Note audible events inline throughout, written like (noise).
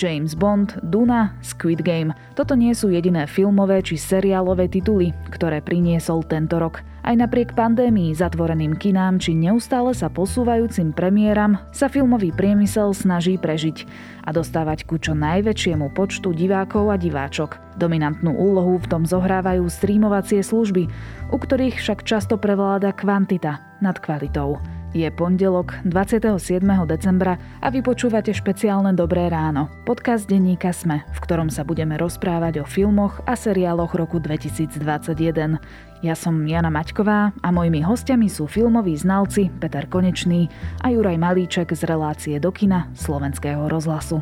James Bond, Duna, Squid Game. Toto nie sú jediné filmové či seriálové tituly, ktoré priniesol tento rok. Aj napriek pandémii, zatvoreným kinám či neustále sa posúvajúcim premiéram sa filmový priemysel snaží prežiť a dostávať ku čo najväčšiemu počtu divákov a diváčok. Dominantnú úlohu v tom zohrávajú streamovacie služby, u ktorých však často prevláda kvantita nad kvalitou. Je pondelok 27. decembra a vy počúvate špeciálne Dobré ráno, podcast denníka Sme, v ktorom sa budeme rozprávať o filmoch a seriáloch roku 2021. Ja som Jana Maťková a mojimi hostiami sú filmoví znalci Peter Konečný a Juraj Malíček z relácie do kina Slovenského rozhlasu.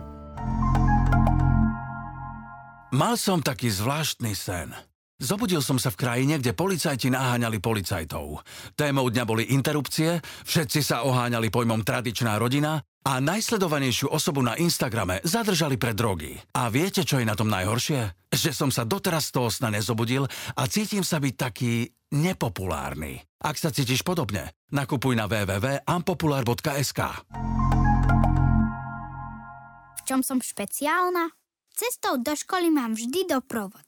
Mal som taký zvláštny sen. Zobudil som sa v krajine, kde policajti naháňali policajtov. Témou dňa boli interrupcie, všetci sa oháňali pojmom tradičná rodina a najsledovanejšiu osobu na Instagrame zadržali pre drogy. A viete, čo je na tom najhoršie? Že som sa doteraz z toho sna nezobudil a cítim sa byť taký nepopulárny. Ak sa cítiš podobne, nakupuj na www.ampopular.sk V čom som špeciálna? Cestou do školy mám vždy doprovod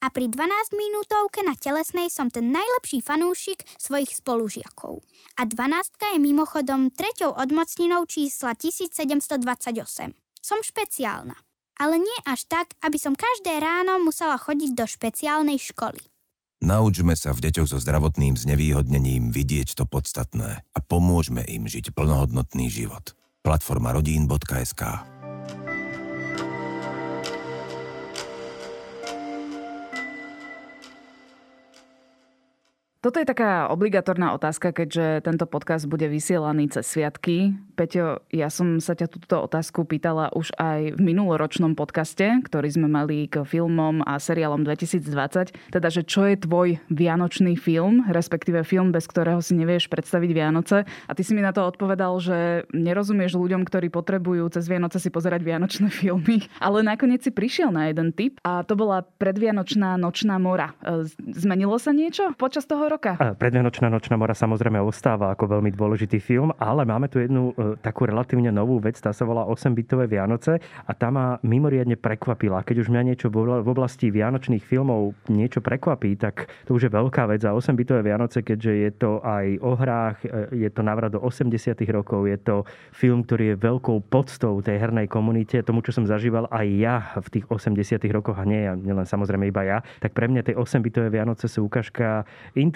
a pri 12 minútovke na telesnej som ten najlepší fanúšik svojich spolužiakov. A 12 je mimochodom treťou odmocninou čísla 1728. Som špeciálna. Ale nie až tak, aby som každé ráno musela chodiť do špeciálnej školy. Naučme sa v deťoch so zdravotným znevýhodnením vidieť to podstatné a pomôžme im žiť plnohodnotný život. Platforma rodín.sk Toto je taká obligatorná otázka, keďže tento podcast bude vysielaný cez sviatky. Peťo, ja som sa ťa túto otázku pýtala už aj v minuloročnom podcaste, ktorý sme mali k filmom a seriálom 2020. Teda, že čo je tvoj vianočný film, respektíve film, bez ktorého si nevieš predstaviť Vianoce. A ty si mi na to odpovedal, že nerozumieš ľuďom, ktorí potrebujú cez Vianoce si pozerať vianočné (laughs) filmy. Ale nakoniec si prišiel na jeden tip a to bola predvianočná nočná mora. E, zmenilo sa niečo počas toho roka. Predvianočná nočná mora samozrejme ostáva ako veľmi dôležitý film, ale máme tu jednu e, takú relatívne novú vec, tá sa volá 8-bitové Vianoce a tá ma mimoriadne prekvapila. Keď už mňa niečo v oblasti vianočných filmov niečo prekvapí, tak to už je veľká vec. A 8-bitové Vianoce, keďže je to aj o hrách, e, je to návrat do 80 rokov, je to film, ktorý je veľkou podstou tej hernej komunite, tomu, čo som zažíval aj ja v tých 80 rokoch a nie, nielen samozrejme iba ja, tak pre mňa tie 8-bitové Vianoce sú ukážka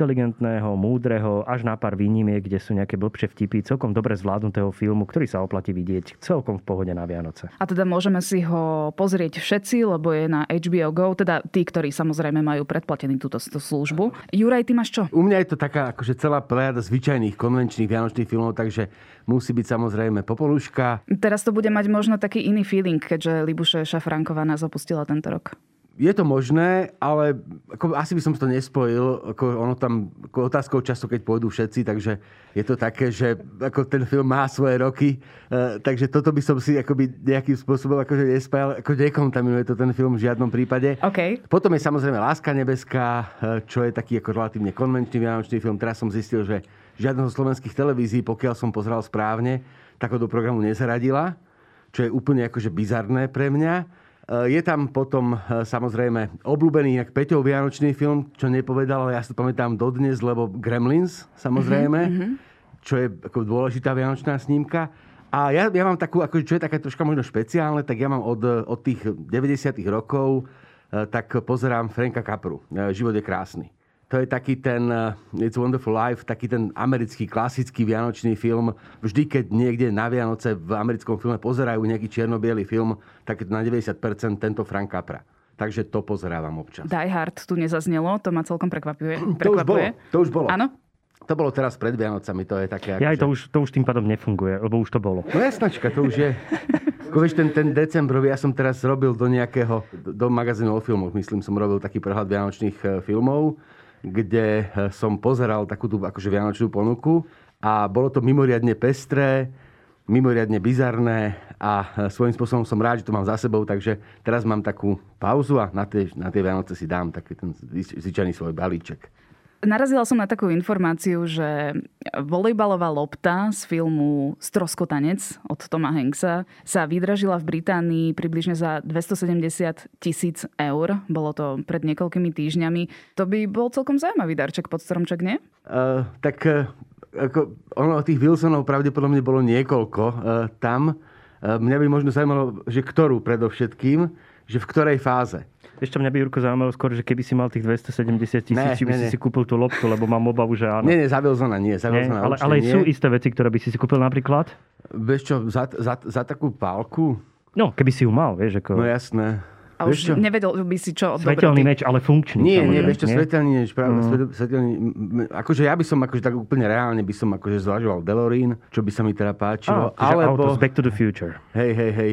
inteligentného, múdreho, až na pár výnimiek, kde sú nejaké blbšie vtipy, celkom dobre zvládnutého filmu, ktorý sa oplatí vidieť celkom v pohode na Vianoce. A teda môžeme si ho pozrieť všetci, lebo je na HBO Go, teda tí, ktorí samozrejme majú predplatený túto službu. Juraj, ty máš čo? U mňa je to taká akože celá plejada zvyčajných konvenčných vianočných filmov, takže musí byť samozrejme Popoluška. Teraz to bude mať možno taký iný feeling, keďže Libuše Šafranková nás opustila tento rok je to možné, ale ako, asi by som to nespojil. Ako ono tam ako otázkou času, keď pôjdu všetci, takže je to také, že ako ten film má svoje roky, uh, takže toto by som si akoby nejakým spôsobom akože nespájal, ako nekontaminuje to ten film v žiadnom prípade. Okay. Potom je samozrejme Láska nebeská, uh, čo je taký ako relatívne konvenčný vianočný film. Teraz som zistil, že žiadna zo slovenských televízií, pokiaľ som pozeral správne, tak ho do programu nezaradila, čo je úplne akože bizarné pre mňa. Eh, je tam potom eh, samozrejme obľúbený jak Peťov Vianočný film, čo nepovedal, ale ja si to pamätám dodnes, lebo Gremlins samozrejme, mm-hmm. čo je ako dôležitá Vianočná snímka. A ja, ja mám takú, ako, čo je také troška možno špeciálne, tak ja mám od, od tých 90 rokov, eh, tak pozerám Franka Capru. Život je krásny to je taký ten uh, It's a Wonderful Life, taký ten americký klasický vianočný film. Vždy, keď niekde na Vianoce v americkom filme pozerajú nejaký čierno film, tak na 90% tento Frank Capra. Takže to pozerávam občas. Die Hard tu nezaznelo, to ma celkom prekvapuje. To už bolo. To už bolo. Áno? To bolo teraz pred Vianocami, to je také... Ja aj to, že... už, to už tým pádom nefunguje, lebo už to bolo. No jasnačka, to už je... Ako vieš, ten, ten decembrový, ja som teraz robil do nejakého, do magazínu o filmoch, myslím, som robil taký prehľad vianočných e, filmov kde eh, som pozeral takú tú akože vianočnú ponuku a bolo to mimoriadne pestré, mimoriadne bizarné a eh, svojím spôsobom som rád, že to mám za sebou, takže teraz mám takú pauzu a na tie, na tie Vianoce si dám taký ten zvyčajný svoj balíček. Narazila som na takú informáciu, že volejbalová lopta z filmu Stroskotanec od Toma Hanksa sa vydražila v Británii približne za 270 tisíc eur. Bolo to pred niekoľkými týždňami. To by bol celkom zaujímavý darček pod stromček, nie? Uh, tak uh, ako, ono tých Wilsonov pravdepodobne bolo niekoľko uh, tam. Uh, mňa by možno zaujímalo, že ktorú predovšetkým, že v ktorej fáze. Ešte mňa by Jurko zaujímalo skôr, že keby si mal tých 270 tisíc, či by ne, si ne. si kúpil tú loptu, lebo mám obavu, že áno. Nie, nie, za Wilsona nie. Za nie ale, ale nie. sú isté veci, ktoré by si si kúpil napríklad? Vieš čo, za, za, za takú pálku? No, keby si ju mal, vieš. Ako... No jasné. A už čo? nevedel by si čo Svetelný meč, ale funkčný. Nie, nie, vieš čo, svetelný meč, práve, mm. svetelný, akože ja by som, akože tak úplne reálne by som akože zvažoval Delorín, čo by sa mi teda páčilo. Ah, alebo... Autos Back to the Future. Hej, hej, hej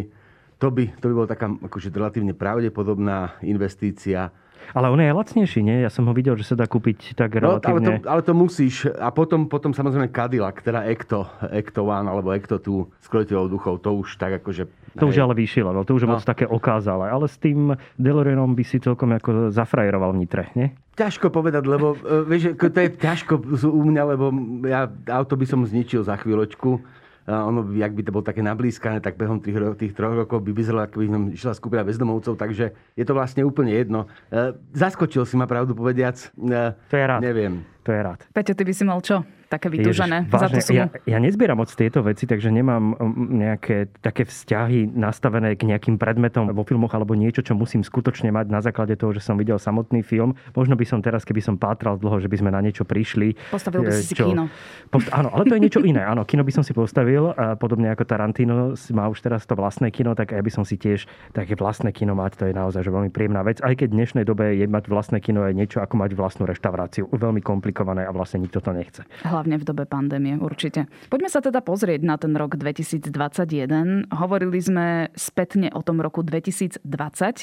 to by, to by bola taká akože relatívne pravdepodobná investícia. Ale on je lacnejší, nie? Ja som ho videl, že sa dá kúpiť tak relatívne... No, ale, to, ale to musíš. A potom, potom samozrejme Cadillac, teda Ecto, Ecto One alebo Ecto 2 s krojiteľou duchov, to už tak akože... To hej. už ale vyššie level, to už je no. moc také okázale. Ale s tým DeLoreanom by si celkom ako zafrajeroval vnitre, nie? Ťažko povedať, lebo e, vieš, to je ťažko u mňa, lebo ja auto by som zničil za chvíľočku ono, ak by to bolo také nablískané, tak behom tých, tých troch rokov by vyzeralo, ako by nám išla skupina bezdomovcov, takže je to vlastne úplne jedno. E, zaskočil si ma, pravdu povediac. E, to je rád. Neviem. To je rád. Peťo, ty by si mal čo? Také vytúžené Ježiš, za tú sumu. Ja, ja nezbieram moc tieto veci, takže nemám um, nejaké také vzťahy nastavené k nejakým predmetom vo filmoch alebo niečo, čo musím skutočne mať na základe toho, že som videl samotný film. Možno by som teraz, keby som pátral dlho, že by sme na niečo prišli. Postavil by si čo, kino. Post, áno, ale to je niečo iné. Áno, kino by som si postavil. A podobne ako Tarantino má už teraz to vlastné kino, tak ja by som si tiež také vlastné kino mať. To je naozaj že veľmi príjemná vec. Aj keď v dnešnej dobe je mať vlastné kino je niečo ako mať vlastnú reštauráciu. Veľmi komplikované a vlastne nikto to nechce hlavne v dobe pandémie, určite. Poďme sa teda pozrieť na ten rok 2021. Hovorili sme spätne o tom roku 2020,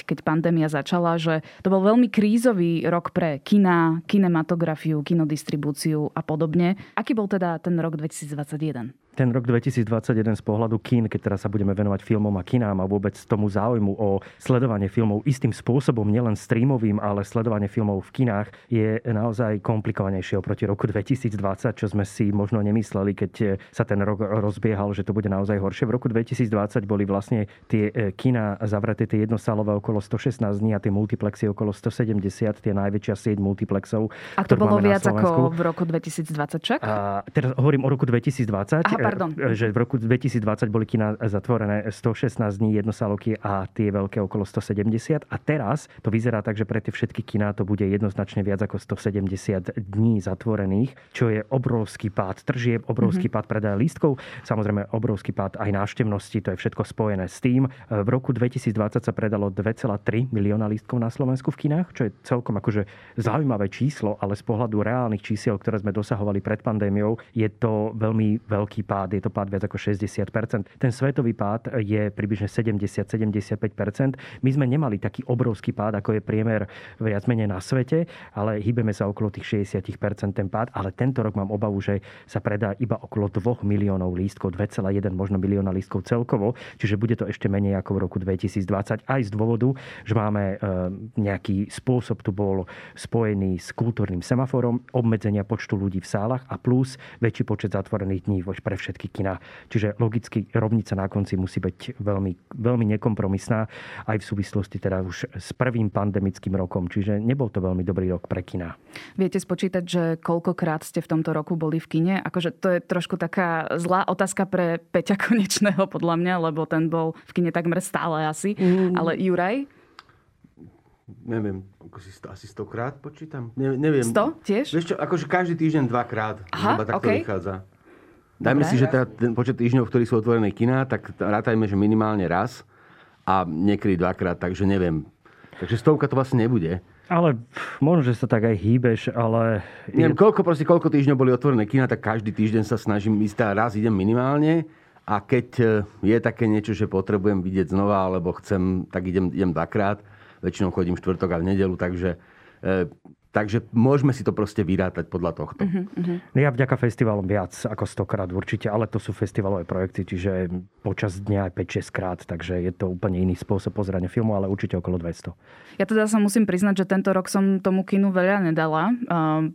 keď pandémia začala, že to bol veľmi krízový rok pre kina, kinematografiu, kinodistribúciu a podobne. Aký bol teda ten rok 2021? Ten rok 2021 z pohľadu kín, keď teraz sa budeme venovať filmom a kinám a vôbec tomu záujmu o sledovanie filmov istým spôsobom, nielen streamovým, ale sledovanie filmov v kinách, je naozaj komplikovanejšie oproti roku 2020, čo sme si možno nemysleli, keď sa ten rok rozbiehal, že to bude naozaj horšie. V roku 2020 boli vlastne tie e, kina zavreté, tie jednosalové okolo 116 dní a tie multiplexy okolo 170, tie najväčšia sieť multiplexov. A to bolo viac ako v roku 2020 čak? A teraz hovorím o roku 2020. Aha, pardon. Že v roku 2020 boli kina zatvorené 116 dní jednosálovky a tie veľké okolo 170. A teraz to vyzerá tak, že pre tie všetky kina to bude jednoznačne viac ako 170 dní zatvorených, čo je obrovský pád tržieb, obrovský mm-hmm. pád predaja lístkov, samozrejme obrovský pád aj návštevnosti, to je všetko spojené s tým. V roku 2020 sa predalo 2,3 milióna lístkov na Slovensku v kinách, čo je celkom akože zaujímavé číslo, ale z pohľadu reálnych čísiel, ktoré sme dosahovali pred pandémiou, je to veľmi veľký pád je to pád viac ako 60%. Ten svetový pád je približne 70-75%. My sme nemali taký obrovský pád, ako je priemer viac menej na svete, ale hýbeme sa okolo tých 60% ten pád, ale tento rok mám obavu, že sa predá iba okolo 2 miliónov lístkov, 2,1 možno milióna lístkov celkovo, čiže bude to ešte menej ako v roku 2020 aj z dôvodu, že máme e, nejaký spôsob tu bol spojený s kultúrnym semaforom, obmedzenia počtu ľudí v sálach a plus väčší počet zatvorených dní pre všetky kina. Čiže logicky rovnica na konci musí byť veľmi, veľmi nekompromisná aj v súvislosti teda už s prvým pandemickým rokom. Čiže nebol to veľmi dobrý rok pre kina. Viete spočítať, že koľkokrát ste v tomto roku boli v kine? Akože to je trošku taká zlá otázka pre Peťa Konečného podľa mňa, lebo ten bol v kine takmer stále asi. Mm. Ale Juraj? neviem, ako si sto, asi stokrát počítam. Ne, neviem. Sto tiež? Vieš čo, akože každý týždeň dvakrát. Aha, takto okay. vychádza. Dajme Dobre. si, že teda ten počet týždňov, ktorí sú otvorené kina, tak rátajme, že minimálne raz a niekedy dvakrát, takže neviem. Takže stovka to vlastne nebude. Ale možno, že sa tak aj hýbeš, ale... Neviem, koľko, proste, koľko týždňov boli otvorené kina, tak každý týždeň sa snažím ísť a raz idem minimálne. A keď e, je také niečo, že potrebujem vidieť znova, alebo chcem, tak idem, idem dvakrát. Väčšinou chodím štvrtok a v nedelu, takže e, Takže môžeme si to proste vyrátať podľa tohto. Uh-huh. Ja vďaka festivalom viac ako stokrát určite, ale to sú festivalové projekty, čiže počas dňa aj 5-6 krát, takže je to úplne iný spôsob pozerania filmu, ale určite okolo 200. Ja teda sa musím priznať, že tento rok som tomu kinu veľa nedala.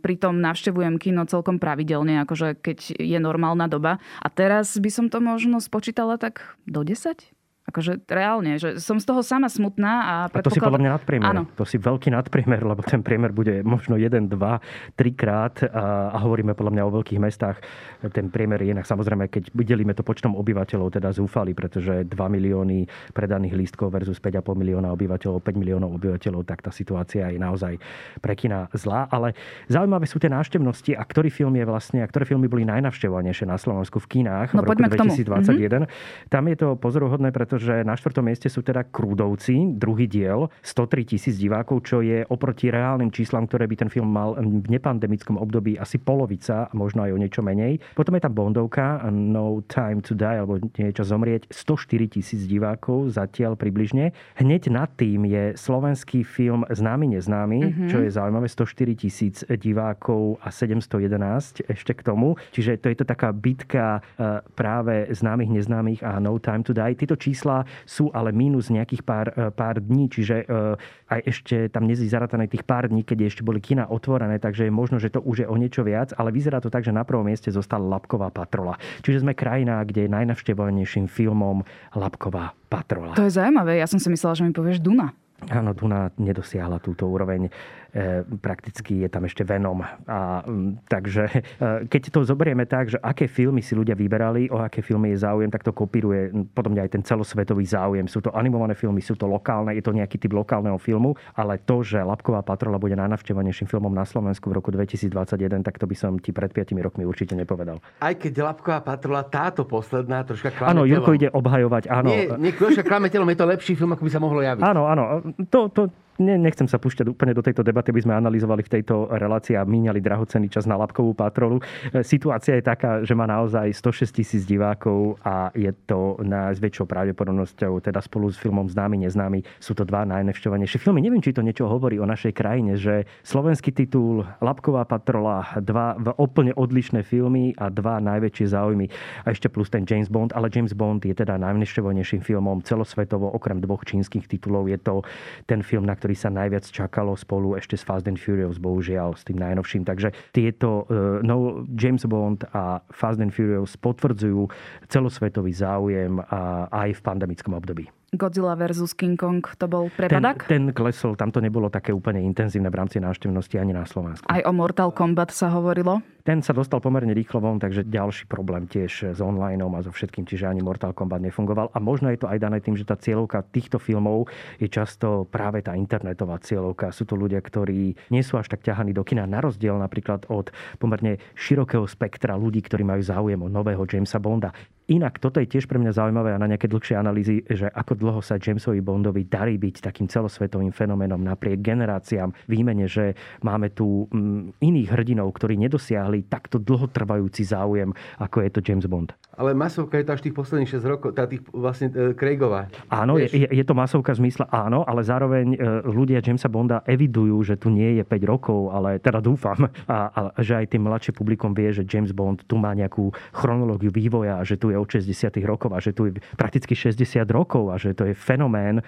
Pritom navštevujem kino celkom pravidelne, akože keď je normálna doba. A teraz by som to možno spočítala tak do 10? Akože reálne, že som z toho sama smutná. A, a to si podľa mňa nadpriemer. Áno. To si veľký nadpriemer, lebo ten priemer bude možno 1, 2, 3 krát a, a hovoríme podľa mňa o veľkých mestách. Ten priemer je inak samozrejme, keď delíme to počtom obyvateľov, teda zúfali, pretože 2 milióny predaných lístkov versus 5,5 milióna obyvateľov, 5 miliónov obyvateľov, tak tá situácia je naozaj pre kina zlá. Ale zaujímavé sú tie návštevnosti a ktorý film je vlastne, a ktoré filmy boli najnavštevovanejšie na Slovensku v kinách no, v roku 2021. Mm-hmm. Tam je to pozoruhodné, pretože pretože na štvrtom mieste sú teda Krúdovci, druhý diel, 103 tisíc divákov, čo je oproti reálnym číslam, ktoré by ten film mal v nepandemickom období asi polovica, možno aj o niečo menej. Potom je tam Bondovka, No Time to Die, alebo niečo zomrieť, 104 tisíc divákov zatiaľ približne. Hneď nad tým je slovenský film Známy neznámy, mm-hmm. čo je zaujímavé, 104 tisíc divákov a 711 ešte k tomu. Čiže to je to taká bitka e, práve známych neznámych a No Time to Die. Tieto čísla čísla sú ale mínus nejakých pár, e, pár dní, čiže e, aj ešte tam nezí zaratané tých pár dní, keď ešte boli kina otvorené, takže je možno, že to už je o niečo viac, ale vyzerá to tak, že na prvom mieste zostala Lapková patrola. Čiže sme krajina, kde je najnavštevovanejším filmom Lapková patrola. To je zaujímavé, ja som si myslela, že mi povieš Duna. Áno, Duna nedosiahla túto úroveň. E, prakticky je tam ešte Venom. A, takže e, keď to zoberieme tak, že aké filmy si ľudia vyberali, o aké filmy je záujem, tak to kopíruje potom aj ten celosvetový záujem. Sú to animované filmy, sú to lokálne, je to nejaký typ lokálneho filmu, ale to, že Lapková patrola bude najnavštevovanejším filmom na Slovensku v roku 2021, tak to by som ti pred 5 rokmi určite nepovedal. Aj keď Lapková patrola, táto posledná, troška klame Áno, Jurko ide obhajovať, áno. Nie, nie klame telom, je to lepší film, ako by sa mohlo javiť. Áno, áno. To, to, ne, nechcem sa púšťať úplne do tejto debaty, by sme analyzovali v tejto relácii a míňali drahocený čas na labkovú patrolu. E, situácia je taká, že má naozaj 106 tisíc divákov a je to na s väčšou pravdepodobnosťou, teda spolu s filmom Známy, neznámy, sú to dva najnevštevovanejšie filmy. Neviem, či to niečo hovorí o našej krajine, že slovenský titul Labková patrola, dva úplne odlišné filmy a dva najväčšie záujmy. A ešte plus ten James Bond, ale James Bond je teda najnevštevovanejším filmom celosvetovo, okrem dvoch čínskych titulov. Je to ten film, na ktorý sa najviac čakalo spolu ešte s Fast and Furious, bohužiaľ, s tým najnovším. Takže tieto uh, no, James Bond a Fast and Furious potvrdzujú celosvetový záujem aj v pandemickom období. Godzilla versus King Kong, to bol prepadak? Ten, ten klesol, tam to nebolo také úplne intenzívne v rámci návštevnosti ani na Slovensku. Aj o Mortal Kombat sa hovorilo? Ten sa dostal pomerne rýchlo von, takže ďalší problém tiež s online a so všetkým, čiže ani Mortal Kombat nefungoval. A možno je to aj dané tým, že tá cieľovka týchto filmov je často práve tá internetová cieľovka. Sú to ľudia, ktorí nie sú až tak ťahaní do kina, na rozdiel napríklad od pomerne širokého spektra ľudí, ktorí majú záujem o nového Jamesa Bonda. Inak toto je tiež pre mňa zaujímavé a na nejaké dlhšie analýzy, že ako dlho sa Jamesovi Bondovi darí byť takým celosvetovým fenoménom napriek generáciám. Výmene, že máme tu mm, iných hrdinov, ktorí nedosiahli takto dlhotrvajúci záujem, ako je to James Bond. Ale masovka je to až tých posledných 6 rokov, tá tých vlastne e, Craigová. Áno, je, je to masovka v zmysle áno, ale zároveň e, ľudia Jamesa Bonda evidujú, že tu nie je 5 rokov, ale teda dúfam, a, a že aj tým mladšie publikom vie, že James Bond tu má nejakú chronológiu vývoja, že tu je od 60 rokov a že tu je prakticky 60 rokov a že to je fenomén. E,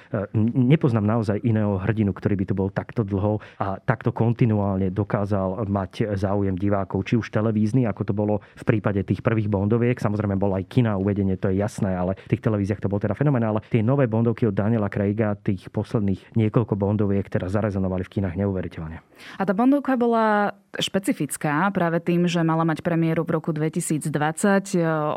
nepoznám naozaj iného hrdinu, ktorý by tu bol takto dlho a takto kontinuálne dokázal mať záujem divákov, či už televízny, ako to bolo v prípade tých prvých Bondoviek, samozrejme bol aj kina uvedenie, to je jasné, ale v tých televíziách to bol teda fenomén. Ale tie nové Bondovky od Daniela Craiga, tých posledných niekoľko Bondoviek, ktoré zarezonovali v kinách neuveriteľne. A tá Bondovka bola špecifická práve tým, že mala mať premiéru v roku 2020.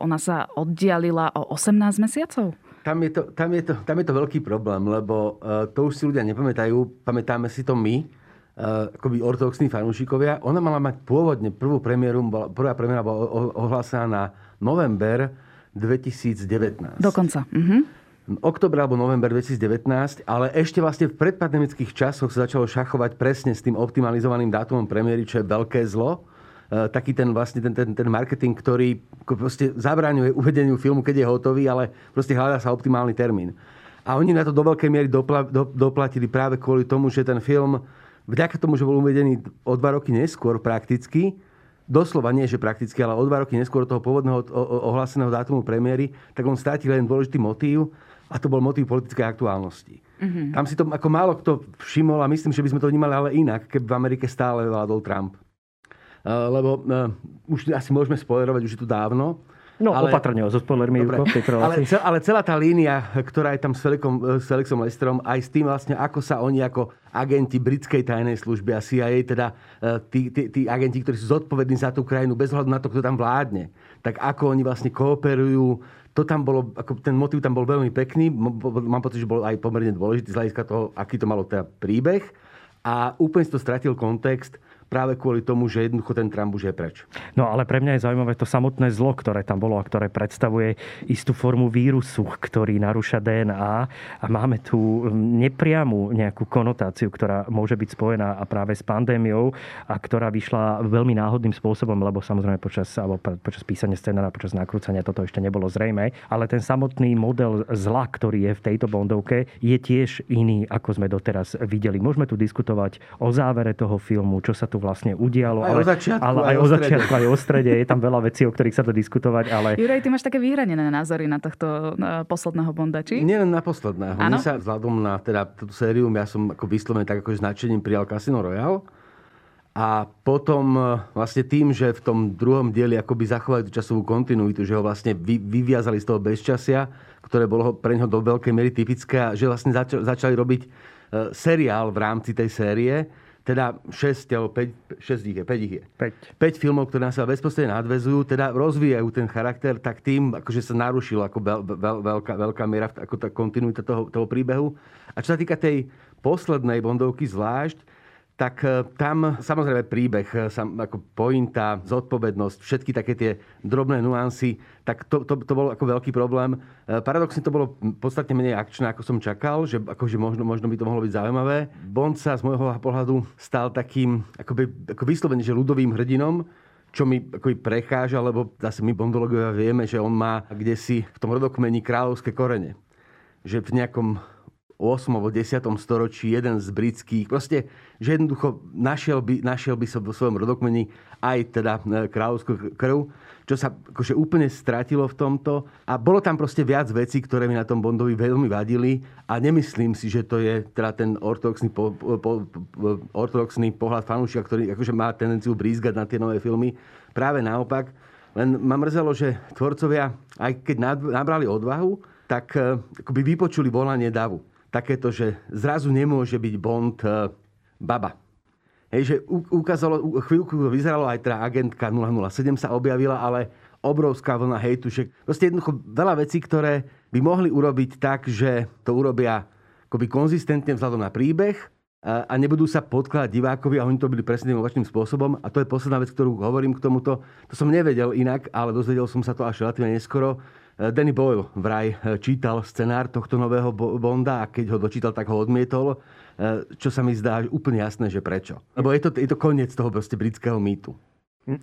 Ona sa oddialila o 18 mesiacov? Tam je, to, tam, je to, tam je to veľký problém, lebo uh, to už si ľudia nepamätajú, pamätáme si to my, uh, akoby ortodoxní fanúšikovia. Ona mala mať pôvodne prvú premiéru, prvá premiéra bola ohlásená na november 2019. Dokonca. Mhm. Oktober alebo november 2019, ale ešte vlastne v predpandemických časoch sa začalo šachovať presne s tým optimalizovaným dátumom premiéry, čo je veľké zlo. E, taký ten vlastne ten, ten, ten marketing, ktorý proste zabraňuje uvedeniu filmu, keď je hotový, ale proste hľadá sa optimálny termín. A oni na to do veľkej miery dopla, do, doplatili práve kvôli tomu, že ten film vďaka tomu, že bol uvedený o dva roky neskôr prakticky, doslova nie, že prakticky, ale o dva roky neskôr toho pôvodného ohláseného dátumu premiéry, tak on strátil len dôležitý motív a to bol motív politickej aktuálnosti. Mm-hmm. Tam si to ako málo kto všimol a myslím, že by sme to vnímali ale inak, keby v Amerike stále vládol Trump. Uh, lebo uh, už asi môžeme spoilerovať, už je tu dávno, No, ale, opatrne so spoilermi, ale, cel, ale celá tá línia, ktorá je tam s, Felikom, s Felixom Lesterom, aj s tým vlastne, ako sa oni ako agenti britskej tajnej služby a CIA, teda tí, tí, tí agenti, ktorí sú zodpovední za tú krajinu, bez hľadu na to, kto tam vládne, tak ako oni vlastne kooperujú, to tam bolo, ako ten motiv tam bol veľmi pekný, mám pocit, že bol aj pomerne dôležitý z hľadiska toho, aký to malo teda príbeh. A úplne si to stratil kontext práve kvôli tomu, že jednoducho ten Trump už je preč. No ale pre mňa je zaujímavé to samotné zlo, ktoré tam bolo a ktoré predstavuje istú formu vírusu, ktorý narúša DNA a máme tu nepriamu nejakú konotáciu, ktorá môže byť spojená a práve s pandémiou a ktorá vyšla veľmi náhodným spôsobom, lebo samozrejme počas, alebo počas písania scenára, počas nakrúcania toto ešte nebolo zrejme, ale ten samotný model zla, ktorý je v tejto Bondovke, je tiež iný, ako sme doteraz videli. Môžeme tu diskutovať o závere toho filmu, čo sa tu vlastne udialo. Aj ale, o začiatku, ale aj, aj o začiatku, aj o strede. Je tam veľa vecí, o ktorých sa to diskutovať. Ale... Juraj, ty máš také vyhranené názory na tohto na posledného Bonda, či? Nie len na posledného. Mne sa vzhľadom na teda, túto sériu, ja som ako vyslovený tak ako značením prijal Casino Royale. A potom e, vlastne tým, že v tom druhom dieli akoby zachovali tú časovú kontinuitu, že ho vlastne vy, vyviazali z toho bezčasia, ktoré bolo pre neho do veľkej miery typické a že vlastne zač- začali robiť e, seriál v rámci tej série, teda 6 alebo 5, 6 ich je, 5 ich je. 5. 5 filmov, ktoré na sa bezprostredne nadvezujú, teda rozvíjajú ten charakter, tak tým, akože sa narušilo ako veľ, veľ, veľká, veľká miera, ako tá kontinuita toho, toho príbehu. A čo sa týka tej poslednej Bondovky zvlášť, tak e, tam samozrejme príbeh, e, ako pointa, zodpovednosť, všetky také tie drobné nuancy, tak to, to, to bol ako veľký problém. E, paradoxne to bolo podstatne menej akčné, ako som čakal, že akože možno, možno by to mohlo byť zaujímavé. Bond sa z môjho pohľadu stal takým akoby, ako vyslovene, že ľudovým hrdinom, čo mi ako precháža, lebo zase my bondologovia vieme, že on má kde si v tom rodokmení kráľovské korene. Že v nejakom 8. alebo 10. storočí jeden z britských, proste, že jednoducho našiel by, našiel by som vo svojom rodokmeni aj teda e, kráľovskú krv, čo sa akože úplne stratilo v tomto. A bolo tam proste viac vecí, ktoré mi na tom Bondovi veľmi vadili a nemyslím si, že to je teda ten ortodoxný, po, po, po, ortodoxný pohľad fanúšika, ktorý akože má tendenciu brízgať na tie nové filmy. Práve naopak. Len ma mrzelo, že tvorcovia, aj keď nabrali odvahu, tak e, akoby vypočuli volanie davu takéto, že zrazu nemôže byť Bond uh, baba. Hej, že ukázalo, chvíľku vyzeralo aj teda agentka 007 sa objavila, ale obrovská vlna hejtu, že proste jednoducho veľa vecí, ktoré by mohli urobiť tak, že to urobia akoby konzistentne vzhľadom na príbeh a nebudú sa podkladať divákovi a oni to byli presne tým opačným spôsobom. A to je posledná vec, ktorú hovorím k tomuto. To som nevedel inak, ale dozvedel som sa to až relatívne neskoro Danny Boyle vraj eh, čítal scenár tohto nového Bonda a keď ho dočítal, tak ho odmietol, eh, čo sa mi zdá úplne jasné, že prečo. Lebo je to, je to koniec toho proste britského mýtu.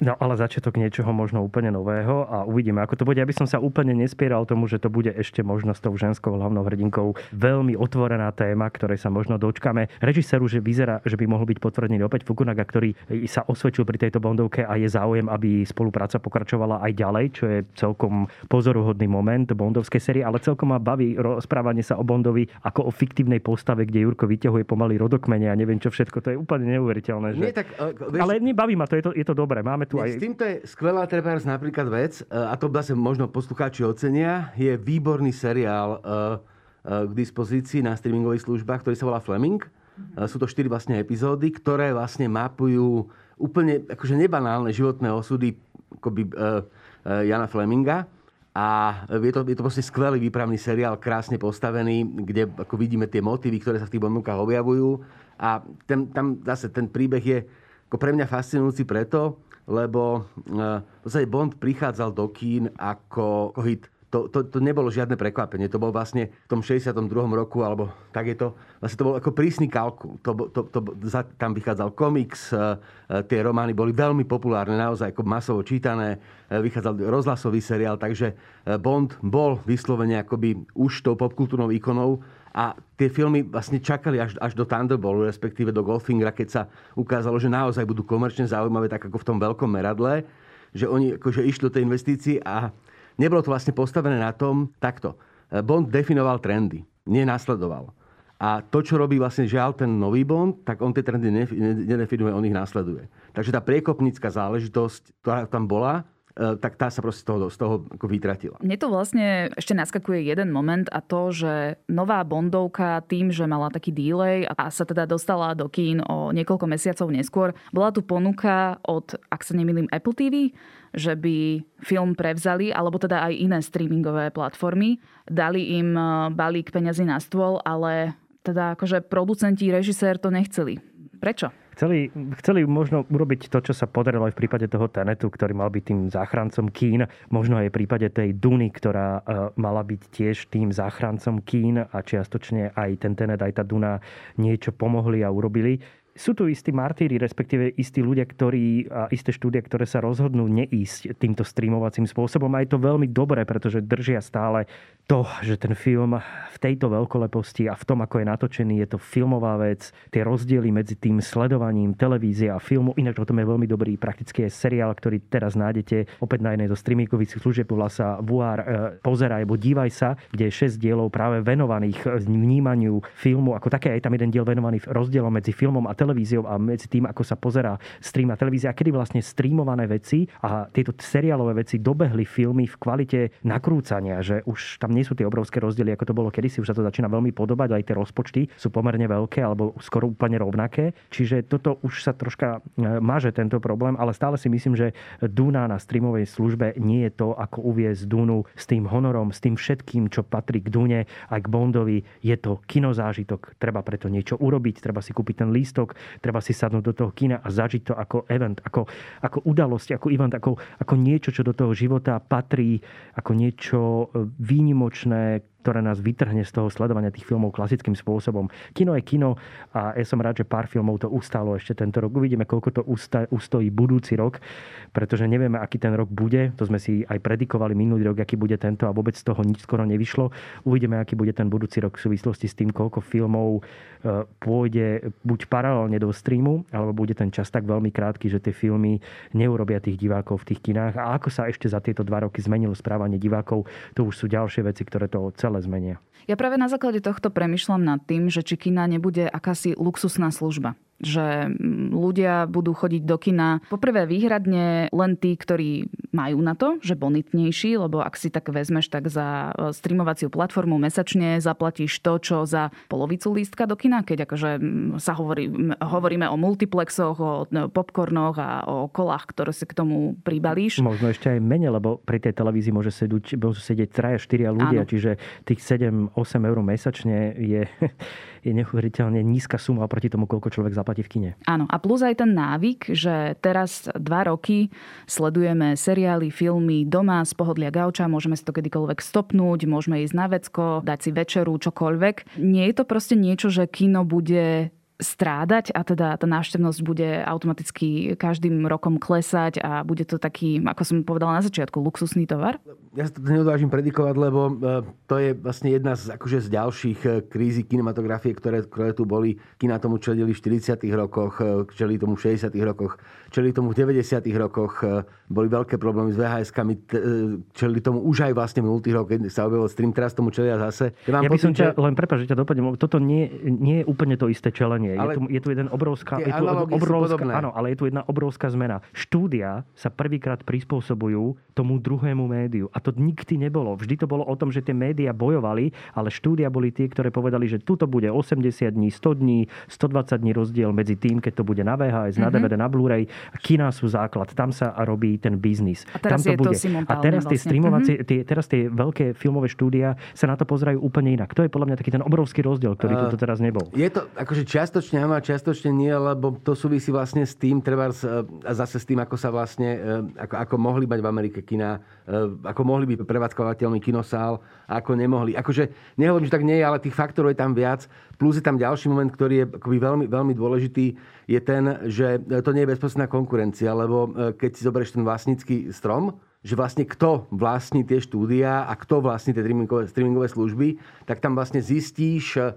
No ale začiatok niečoho možno úplne nového a uvidíme, ako to bude. Aby som sa úplne nespieral tomu, že to bude ešte možno s tou ženskou hlavnou hrdinkou veľmi otvorená téma, ktorej sa možno dočkame. Režiséru, že vyzerá, že by mohol byť potvrdený opäť Fukunaga, ktorý sa osvedčil pri tejto Bondovke a je záujem, aby spolupráca pokračovala aj ďalej, čo je celkom pozoruhodný moment Bondovskej série, ale celkom ma baví rozprávanie sa o Bondovi ako o fiktívnej postave, kde Jurko vyťahuje pomaly rodokmene a neviem čo všetko. To je úplne neuveriteľné. Že... Nie, tak, uh. Ale nebaví ma to, je to, je to dobré. Má máme tu aj... S týmto je skvelá treba napríklad vec, e, a to zase možno poslucháči ocenia, je výborný seriál e, e, k dispozícii na streamingových službách, ktorý sa volá Fleming. Sú to štyri vlastne epizódy, ktoré vlastne mapujú úplne akože nebanálne životné osudy akoby, Jana Fleminga. A je to, je to proste skvelý výpravný seriál, krásne postavený, kde ako vidíme tie motívy, ktoré sa v tých bonukách objavujú. A ten, tam zase ten príbeh je ako pre mňa fascinujúci preto, lebo v podstate Bond prichádzal do kín ako, hit. To to, to, nebolo žiadne prekvapenie. To bol vlastne v tom 62. roku, alebo tak je to, vlastne to bol ako prísny kalkul. To, to, to, tam vychádzal komiks, e, e, tie romány boli veľmi populárne, naozaj ako masovo čítané, vychádzal rozhlasový seriál, takže Bond bol vyslovene akoby už tou popkultúrnou ikonou a tie filmy vlastne čakali až, až do Thunderboltu, respektíve do Goldfingera, keď sa ukázalo, že naozaj budú komerčne zaujímavé, tak ako v tom veľkom meradle, že oni akože išli do tej investícii a nebolo to vlastne postavené na tom takto. Bond definoval trendy, nenasledoval. A to, čo robí vlastne žiaľ ten nový Bond, tak on tie trendy nedefinuje, on ich nasleduje. Takže tá priekopnícka záležitosť, ktorá tam bola, E, tak tá sa proste z toho, z toho ako vytratila. Mne to vlastne ešte naskakuje jeden moment a to, že nová Bondovka tým, že mala taký delay a sa teda dostala do kín o niekoľko mesiacov neskôr, bola tu ponuka od, ak sa nemýlim, Apple TV, že by film prevzali, alebo teda aj iné streamingové platformy, dali im e, balík peňazí na stôl, ale teda akože producenti, režisér to nechceli. Prečo? Chceli, chceli možno urobiť to, čo sa podarilo aj v prípade toho Tenetu, ktorý mal byť tým záchrancom kín. Možno aj v prípade tej Duny, ktorá e, mala byť tiež tým záchrancom kín a čiastočne aj ten Tenet, aj tá Duna niečo pomohli a urobili sú tu istí martíri, respektíve istí ľudia, ktorí, a isté štúdie, ktoré sa rozhodnú neísť týmto streamovacím spôsobom. A je to veľmi dobré, pretože držia stále to, že ten film v tejto veľkoleposti a v tom, ako je natočený, je to filmová vec. Tie rozdiely medzi tým sledovaním televízie a filmu, inak o tom je veľmi dobrý prakticky je seriál, ktorý teraz nájdete opäť na jednej zo streamingových služieb, volá sa Vuár, e, pozeraj, alebo dívaj sa, kde je 6 dielov práve venovaných vnímaniu filmu, ako také aj tam jeden diel venovaný rozdielom medzi filmom a televíziou televíziou a medzi tým, ako sa pozerá stream a televízia, a kedy vlastne streamované veci a tieto seriálové veci dobehli filmy v kvalite nakrúcania, že už tam nie sú tie obrovské rozdiely, ako to bolo kedysi, už sa to začína veľmi podobať, aj tie rozpočty sú pomerne veľké alebo skoro úplne rovnaké. Čiže toto už sa troška e, maže tento problém, ale stále si myslím, že Duna na streamovej službe nie je to, ako uviezť Dunu s tým honorom, s tým všetkým, čo patrí k Dune aj k Bondovi. Je to kinozážitok, treba preto niečo urobiť, treba si kúpiť ten lístok, treba si sadnúť do toho kina a zažiť to ako event, ako, ako udalosť, ako event, ako, ako niečo, čo do toho života patrí, ako niečo e, výnimočné, ktoré nás vytrhne z toho sledovania tých filmov klasickým spôsobom. Kino je kino a ja som rád, že pár filmov to ustálo ešte tento rok. Uvidíme, koľko to ustojí budúci rok, pretože nevieme, aký ten rok bude. To sme si aj predikovali minulý rok, aký bude tento a vôbec z toho nič skoro nevyšlo. Uvidíme, aký bude ten budúci rok v súvislosti s tým, koľko filmov e, pôjde buď paralelne do streamu, alebo bude ten čas tak veľmi krátky, že tie filmy neurobia tých divákov v tých kinách. A ako sa ešte za tieto dva roky zmenilo správanie divákov, to už sú ďalšie veci, ktoré to celé celé zmenia. Ja práve na základe tohto premyšľam nad tým, že či kina nebude akási luxusná služba že mm, ľudia budú chodiť do kina poprvé výhradne len tí, ktorí majú na to, že bonitnejší, lebo ak si tak vezmeš, tak za e, streamovaciu platformu mesačne zaplatíš to, čo za polovicu lístka do kina, keď akože mm, sa hovorí, hovoríme o multiplexoch, o no, popcornoch a o kolách, ktoré si k tomu pribalíš. Možno ešte aj menej, lebo pri tej televízii môže sedieť, môžu sedieť traja, štyria ľudia, Áno. čiže tých 7-8 eur mesačne je, (laughs) je neuveriteľne nízka suma oproti tomu, koľko človek zaplatí v kine. Áno, a plus aj ten návyk, že teraz dva roky sledujeme seriály, filmy doma z pohodlia gauča, môžeme si to kedykoľvek stopnúť, môžeme ísť na vecko, dať si večeru, čokoľvek. Nie je to proste niečo, že kino bude strádať a teda tá návštevnosť bude automaticky každým rokom klesať a bude to taký, ako som povedala na začiatku, luxusný tovar? Ja sa to neodvážim predikovať, lebo e, to je vlastne jedna z, akože z ďalších e, krízy kinematografie, ktoré, ktoré tu boli. Kina tomu čelili v 40. rokoch, e, čeli tomu v 60. rokoch, čeli tomu v 90. rokoch. Boli veľké problémy s VHS-kami, čeli tomu už aj vlastne 0. rokoch, keď sa objavil stream, teraz tomu čelia zase. Ja, ja by som ťa, že... len prepáč, že ťa dopadnem, toto nie, nie je úplne to isté čelenie nie. Ale je, tu, je tu jeden obrovská, je tu obrovská, áno, ale je tu jedna obrovská zmena. Štúdia sa prvýkrát prispôsobujú tomu druhému médiu. A to nikdy nebolo. Vždy to bolo o tom, že tie médiá bojovali, ale štúdia boli tie, ktoré povedali, že tuto bude 80 dní, 100 dní, 120 dní rozdiel medzi tým, keď to bude na VHS, mm-hmm. na DVD, mhm. na Blu-ray. Kina sú základ. Tam sa robí ten biznis. A teraz Tam to je bude. To a teraz tie vlastne. streamovacie, mm-hmm. tie, teraz tie veľké filmové štúdia sa na to pozerajú úplne inak. To je podľa mňa taký ten obrovský rozdiel, ktorý uh, tu teraz nebol. Je to akože čiastočne áno a čiastočne nie, lebo to súvisí vlastne s tým, treba zase s tým, ako sa vlastne, e, ako, ako mohli mať v Amerike kina, e, ako mohli byť prevádzkovateľmi kinosál ako nemohli. Akože nehovorím, že tak nie je, ale tých faktorov je tam viac. Plus je tam ďalší moment, ktorý je akoby veľmi, veľmi dôležitý, je ten, že to nie je bezprostredná konkurencia, lebo e, keď si zoberieš ten vlastnícky strom, že vlastne kto vlastní tie štúdia a kto vlastní tie streamingové, streamingové služby, tak tam vlastne zistíš, e,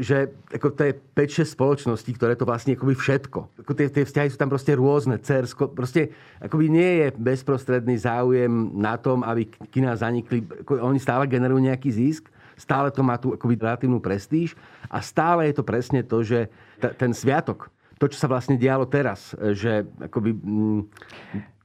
že ako to je 5-6 spoločností, ktoré to vlastne akoby všetko. Ako tie, tie vzťahy sú tam proste rôzne, cersko. Proste akoby nie je bezprostredný záujem na tom, aby kina zanikli. Ako oni stále generujú nejaký zisk, stále to má tu akoby relatívnu prestíž a stále je to presne to, že t- ten sviatok, to, čo sa vlastne dialo teraz, že akoby... Mm,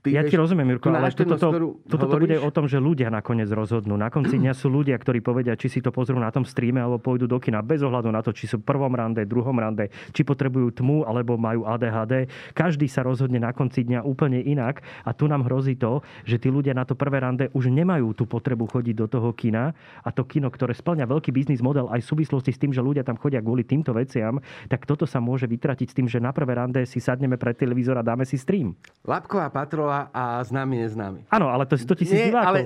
Ty, ja ti rozumiem, Mirko, ale toto, to, toto to bude o tom, že ľudia nakoniec rozhodnú. Na konci dňa sú ľudia, ktorí povedia, či si to pozrú na tom streame alebo pôjdu do kina bez ohľadu na to, či sú v prvom rande, druhom rande, či potrebujú tmu alebo majú ADHD. Každý sa rozhodne na konci dňa úplne inak a tu nám hrozí to, že tí ľudia na to prvé rande už nemajú tú potrebu chodiť do toho kina a to kino, ktoré splňa veľký biznis model aj v súvislosti s tým, že ľudia tam chodia kvôli týmto veciam, tak toto sa môže vytratiť s tým, že na prvé rande si sadneme pred televízor a dáme si stream. Lapková patrola Kola a známy neznámy. Áno, ale to je 100 tisíc divákov. Ale,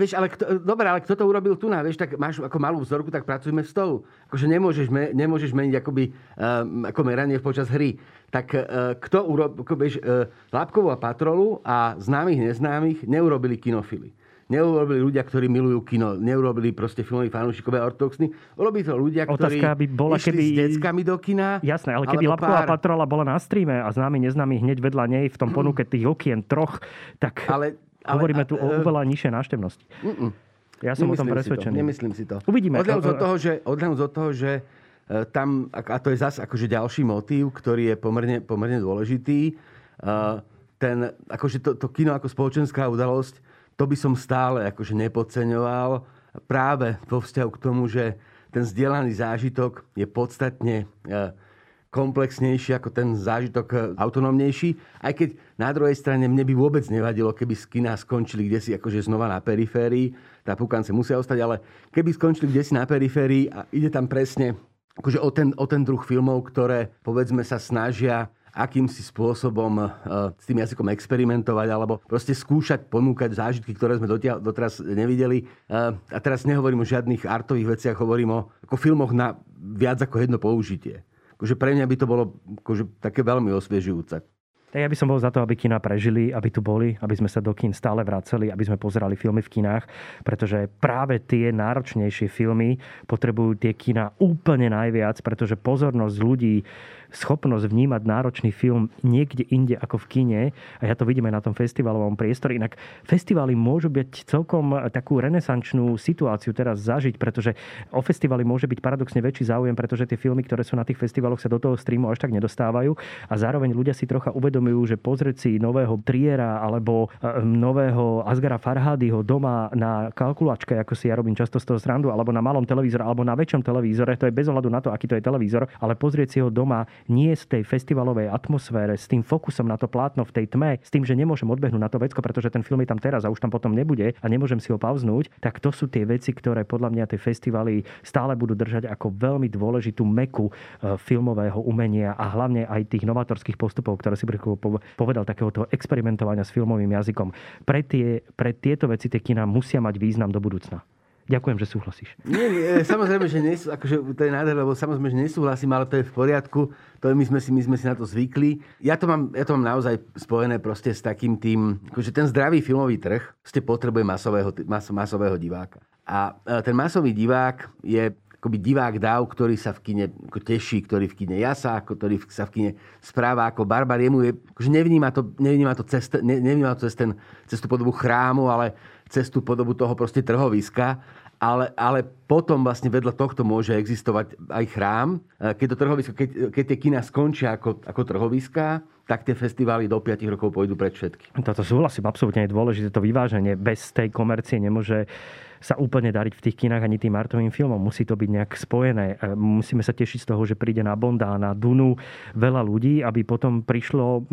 vieš, ale kto, dobre, ale kto to urobil tu na, vieš, tak máš ako malú vzorku, tak pracujeme s tou. Akože nemôžeš, me, nemôžeš meniť akoby, um, ako meranie počas hry. Tak uh, kto urobil, ako, vieš, uh, Lápkovú a Patrolu a známych neznámych neurobili kinofily neurobili ľudia, ktorí milujú kino, neurobili proste filmoví fanúšikové ortodoxní, urobili to ľudia, ktorí Otázka by bola, išli keby... s deckami do kina. Jasné, ale keby Lapková pár... patrola bola na streame a známy neznámy hneď vedľa nej v tom ponuke tých okien troch, tak ale, ale, hovoríme tu o e- oveľa nižšej náštevnosti. Mm-mm. Ja som nemyslím o tom presvedčený. Si to, nemyslím si to. Uvidíme. Odhľadom od toho, že, od toho, že e, tam, a to je zase akože ďalší motív, ktorý je pomerne, pomerne dôležitý, ten, akože to, to kino ako spoločenská udalosť to by som stále akože nepodceňoval práve vo vzťahu k tomu, že ten zdieľaný zážitok je podstatne e, komplexnejší ako ten zážitok e, autonómnejší. Aj keď na druhej strane mne by vôbec nevadilo, keby z kina skončili kde si akože znova na periférii. Tá pukance musia ostať, ale keby skončili kde si na periférii a ide tam presne akože o ten, o ten druh filmov, ktoré povedzme sa snažia akýmsi spôsobom uh, s tým jazykom experimentovať alebo proste skúšať ponúkať zážitky, ktoré sme dotia- doteraz nevideli. Uh, a teraz nehovorím o žiadnych artových veciach, hovorím o ako filmoch na viac ako jedno použitie. Akože pre mňa by to bolo akože také veľmi osviežujúce. Tak ja by som bol za to, aby kina prežili, aby tu boli, aby sme sa do kín stále vraceli, aby sme pozerali filmy v kinách, pretože práve tie náročnejšie filmy potrebujú tie kina úplne najviac, pretože pozornosť ľudí schopnosť vnímať náročný film niekde inde ako v kine. A ja to vidím aj na tom festivalovom priestore. Inak festivaly môžu byť celkom takú renesančnú situáciu teraz zažiť, pretože o festivaly môže byť paradoxne väčší záujem, pretože tie filmy, ktoré sú na tých festivaloch, sa do toho streamu až tak nedostávajú. A zároveň ľudia si trocha uvedomujú, že pozrieť si nového Triera alebo e, nového Asgara Farhadyho doma na kalkulačke, ako si ja robím často z toho srandu, alebo na malom televízore, alebo na väčšom televízore, to je bez ohľadu na to, aký to je televízor, ale pozrieť si ho doma nie z tej festivalovej atmosfére, s tým fokusom na to plátno v tej tme, s tým, že nemôžem odbehnúť na to vecko, pretože ten film je tam teraz a už tam potom nebude a nemôžem si ho pauznúť, tak to sú tie veci, ktoré podľa mňa tie festivaly stále budú držať ako veľmi dôležitú meku e, filmového umenia a hlavne aj tých novatorských postupov, ktoré si povedal, takéhoto experimentovania s filmovým jazykom. Pre, tie, pre tieto veci tie kina musia mať význam do budúcna. Ďakujem, že súhlasíš. Nie, nie samozrejme, že nesú, akože to je nádher, lebo samozrejme, že nesúhlasím, ale to je v poriadku. To je, my, sme si, my sme si na to zvykli. Ja to, mám, ja to mám naozaj spojené s takým tým, akože ten zdravý filmový trh ste potrebuje masového, mas, masového diváka. A ten masový divák je akoby divák dáv, ktorý sa v kine teší, ktorý v kine jasá, ktorý sa v kine správa ako barbar. Jemu je, akože nevníma to, nevníma to, cez, nevníma to cez, ten, cez tú podobu chrámu, ale cez tú podobu toho proste trhoviska ale, ale potom vlastne vedľa tohto môže existovať aj chrám. E, keď, to trhovisko, keď, keď tie kina skončia ako, ako trhoviská, tak tie festivály do 5 rokov pôjdu pred všetky. Toto súhlasím, absolútne je dôležité to vyváženie. Bez tej komercie nemôže sa úplne dariť v tých kinách ani tým artovým filmom. Musí to byť nejak spojené. E, musíme sa tešiť z toho, že príde na Bonda, na Dunu veľa ľudí, aby potom prišlo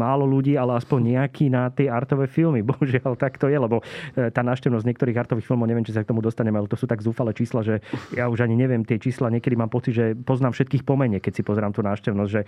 málo ľudí, ale aspoň nejaký na tie artové filmy. (laughs) Bohužiaľ, tak to je, lebo e, tá návštevnosť niektorých artových filmov, neviem, či sa k tomu dostaneme, ale to sú tak zúfale čísla, že ja už ani neviem tie čísla. Niekedy mám pocit, že poznám všetkých pomene, keď si pozerám tú návštevnosť. Že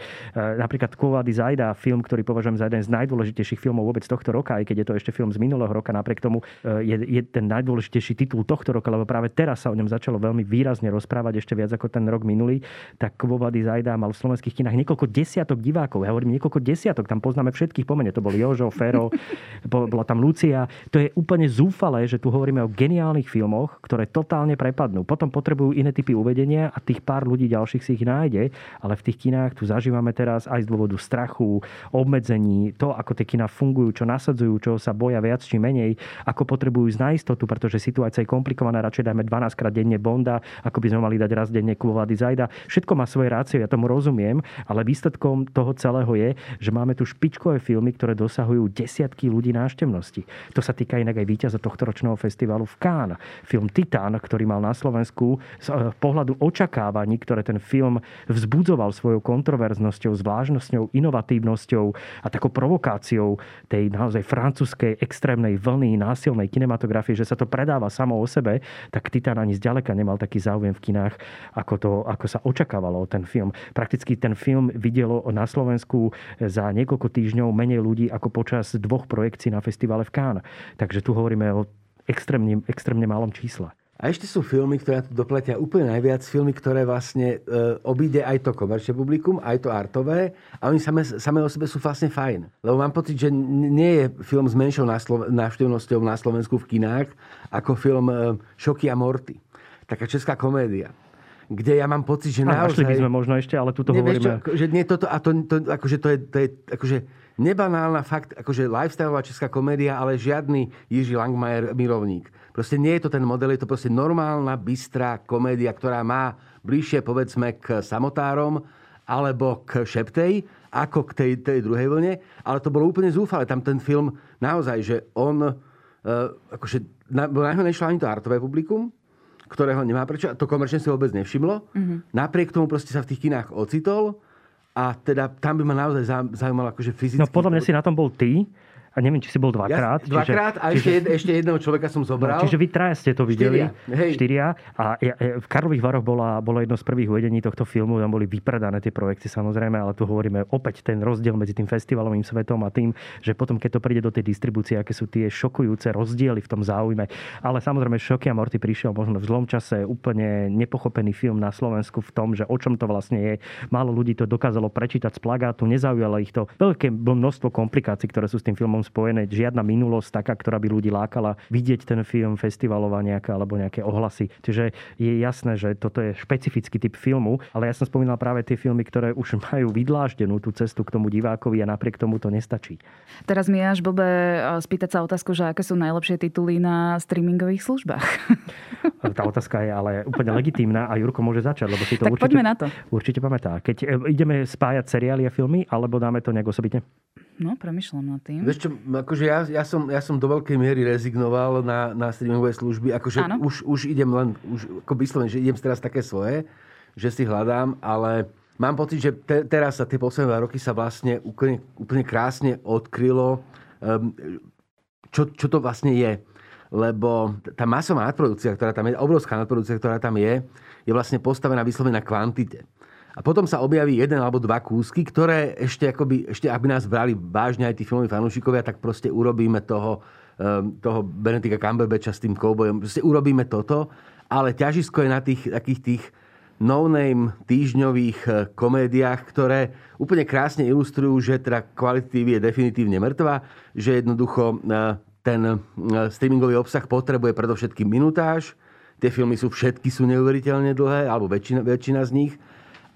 napríklad Kovady Zajda, film, ktorý považujem za jeden z najdôležitejších filmov vôbec tohto roka, aj keď je to ešte film z minulého roka, napriek tomu e, je, je ten najdôležitejší titul tohto roka, lebo práve teraz sa o ňom začalo veľmi výrazne rozprávať ešte viac ako ten rok minulý, tak Kvovady Zajda mal v slovenských kinách niekoľko desiatok divákov. Ja hovorím niekoľko desiatok, tam poznáme všetkých pomene. To bol Jožo, Fero, (laughs) bola tam Lucia. To je úplne zúfalé, že tu hovoríme o geniálnych filmoch, ktoré totálne prepadnú. Potom potrebujú iné typy uvedenia a tých pár ľudí ďalších si ich nájde, ale v tých kinách tu zažívame teraz aj z dôvodu strachu, obmedzení, to, ako tie kina fungujú, čo nasadzujú, čo sa boja viac či menej, ako potrebujú ísť na istotu, pretože situácia je komplikovaná, radšej dajme 12 krát denne Bonda, ako by sme mali dať raz denne Kvovady Zajda. Všetko má svoje rácie, ja tomu rozumiem, ale výsledkom toho celého je, že máme tu špičkové filmy, ktoré dosahujú desiatky ľudí návštevnosti. To sa týka inak aj víťaza tohto ročného festivalu v Cannes. Film Titán, ktorý mal na Slovensku z eh, pohľadu očakávaní, ktoré ten film vzbudzoval svojou kontroverznosťou, zvláštnosťou, inovatívnosťou a takou provokáciou tej naozaj francúzskej extrémnej vlny násilnej kinematografie, že sa to predáva samo o sebe, tak Titán ani zďaleka nemal taký záujem v kinách, ako, to, ako sa očakávalo o ten film. Prakticky ten film videlo na Slovensku za niekoľko týždňov menej ľudí ako počas dvoch projekcií na festivale v Cannes. Takže tu hovoríme o extrémne, extrémne malom čísle. A ešte sú filmy, ktoré tu dopletia úplne najviac. Filmy, ktoré vlastne e, obíde aj to komerčné publikum, aj to artové. A oni same, same o sebe sú vlastne fajn. Lebo mám pocit, že nie je film s menšou návštevnosťou na Slovensku v kinách ako film e, Šoky a Morty. Taká česká komédia kde ja mám pocit, že naozaj... Našli by sme možno ešte, ale tu to hovoríme... Čo, že nie toto, a to, to, akože to je, to je akože nebanálna fakt, akože lifestyleová česká komédia, ale žiadny Jiří Langmajer milovník. Proste nie je to ten model, je to proste normálna, bystrá komédia, ktorá má bližšie, povedzme, k samotárom alebo k Šeptej, ako k tej, tej druhej vlne. Ale to bolo úplne zúfale. Tam ten film naozaj, že on... Uh, akože, na, na neho nešlo ani to artové publikum, ktorého nemá prečo. To komerčne si vôbec nevšimlo. Mm-hmm. Napriek tomu proste sa v tých kinách ocitol. A teda tam by ma naozaj zaujímalo akože fyzicky... No podľa mňa si na tom bol ty, a neviem, či si bol dvakrát. Ja, dvakrát čiže, a ešte, čiže, ešte jedného človeka som zobral. No, čiže vy traja ste to videli. Štyria. Hej. Štyria. A ja, v Karlových Varoch bola, bolo jedno z prvých uvedení tohto filmu. Tam boli vypredané tie projekty samozrejme, ale tu hovoríme opäť ten rozdiel medzi tým festivalovým svetom a tým, že potom, keď to príde do tej distribúcie, aké sú tie šokujúce rozdiely v tom záujme. Ale samozrejme Šoky a Morty prišiel možno v zlom čase úplne nepochopený film na Slovensku v tom, že o čom to vlastne je. Málo ľudí to dokázalo prečítať z plagátu, nezaujalo ich to. Veľké množstvo komplikácií, ktoré sú s tým filmom spojené. Žiadna minulosť taká, ktorá by ľudí lákala vidieť ten film, festivalová nejaká alebo nejaké ohlasy. Čiže je jasné, že toto je špecifický typ filmu, ale ja som spomínal práve tie filmy, ktoré už (laughs) majú vydláždenú tú cestu k tomu divákovi a napriek tomu to nestačí. Teraz mi až blbe spýtať sa otázku, že aké sú najlepšie tituly na streamingových službách. (laughs) Tá otázka je ale úplne legitímna a Jurko môže začať, lebo si to tak určite, na to. určite pamätá. Keď e, ideme spájať seriály a filmy, alebo dáme to nejak osobitne? No, premyšľam nad tým. Vieš čo, akože ja, ja, som, ja som do veľkej miery rezignoval na, na streamingové služby. Akože už, už idem len, už, ako vyslovene, že idem teraz také svoje, že si hľadám, ale mám pocit, že te, teraz sa tie posledné roky sa vlastne úplne, úplne krásne odkrylo, um, čo, čo to vlastne je lebo tá masová nadprodukcia, ktorá tam je, obrovská nadprodukcia, ktorá tam je, je vlastne postavená vyslovene na kvantite. A potom sa objaví jeden alebo dva kúsky, ktoré ešte, akoby, ešte aby nás brali vážne aj tí filmoví fanúšikovia, tak proste urobíme toho, ehm, toho Benedicta Cumberbatcha s tým koubojom. Proste urobíme toto, ale ťažisko je na tých takých tých no-name týždňových eh, komédiách, ktoré úplne krásne ilustrujú, že teda kvalita TV je definitívne mŕtva, že jednoducho eh, ten e, streamingový obsah potrebuje predovšetkým minutáž. Tie filmy sú všetky sú neuveriteľne dlhé, alebo väčšina, väčšina z nich.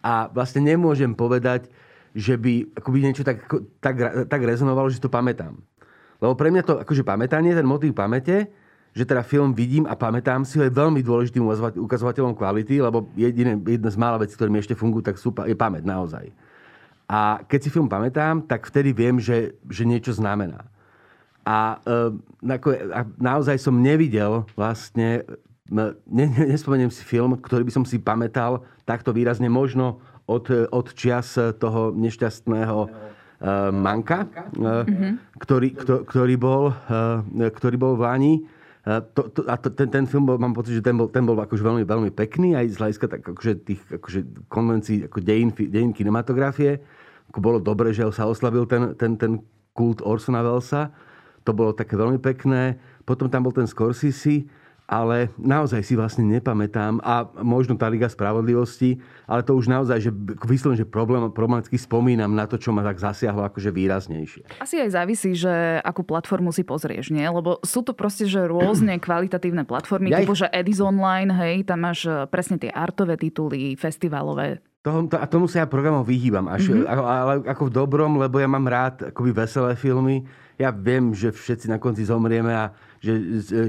A vlastne nemôžem povedať, že by akoby niečo tak, tak, tak rezonovalo, že to pamätám. Lebo pre mňa to akože pamätanie, ten motív pamäte, že teda film vidím a pamätám si ho, je veľmi dôležitým ukazovateľom kvality, lebo jediné, jedna z mála vecí, ktoré mi ešte fungujú, tak sú, je pamäť naozaj. A keď si film pamätám, tak vtedy viem, že, že niečo znamená. A, e, naozaj som nevidel vlastne, ne, nespomeniem si film, ktorý by som si pamätal takto výrazne možno od, od čias toho nešťastného uh, Manka, uh, mm-hmm. ktorý, ktorý, bol, uh, ktorý bol v Lani. To, to, a to, ten, ten film bol, mám pocit, že ten bol, ten bol akože veľmi, veľmi pekný aj z hľadiska tak, akože tých akože konvencií ako dejín, dejín kinematografie. Ako bolo dobre, že sa oslavil ten, ten, ten kult Orsona Wellesa. To bolo také veľmi pekné. Potom tam bol ten Scorsese ale naozaj si vlastne nepamätám a možno tá Liga spravodlivosti, ale to už naozaj, že vyslovene, že problém, problematicky spomínam na to, čo ma tak zasiahlo akože výraznejšie. Asi aj závisí, že akú platformu si pozrieš, nie? Lebo sú to proste, že rôzne (clears throat) kvalitatívne platformy, ja typu, ich... že Edis Online, hej, tam máš eh, presne tie artové tituly, festivalové, to, a tomu sa ja programom vyhýbam. Až, mm-hmm. ale ako v dobrom, lebo ja mám rád akoby veselé filmy. Ja viem, že všetci na konci zomrieme a že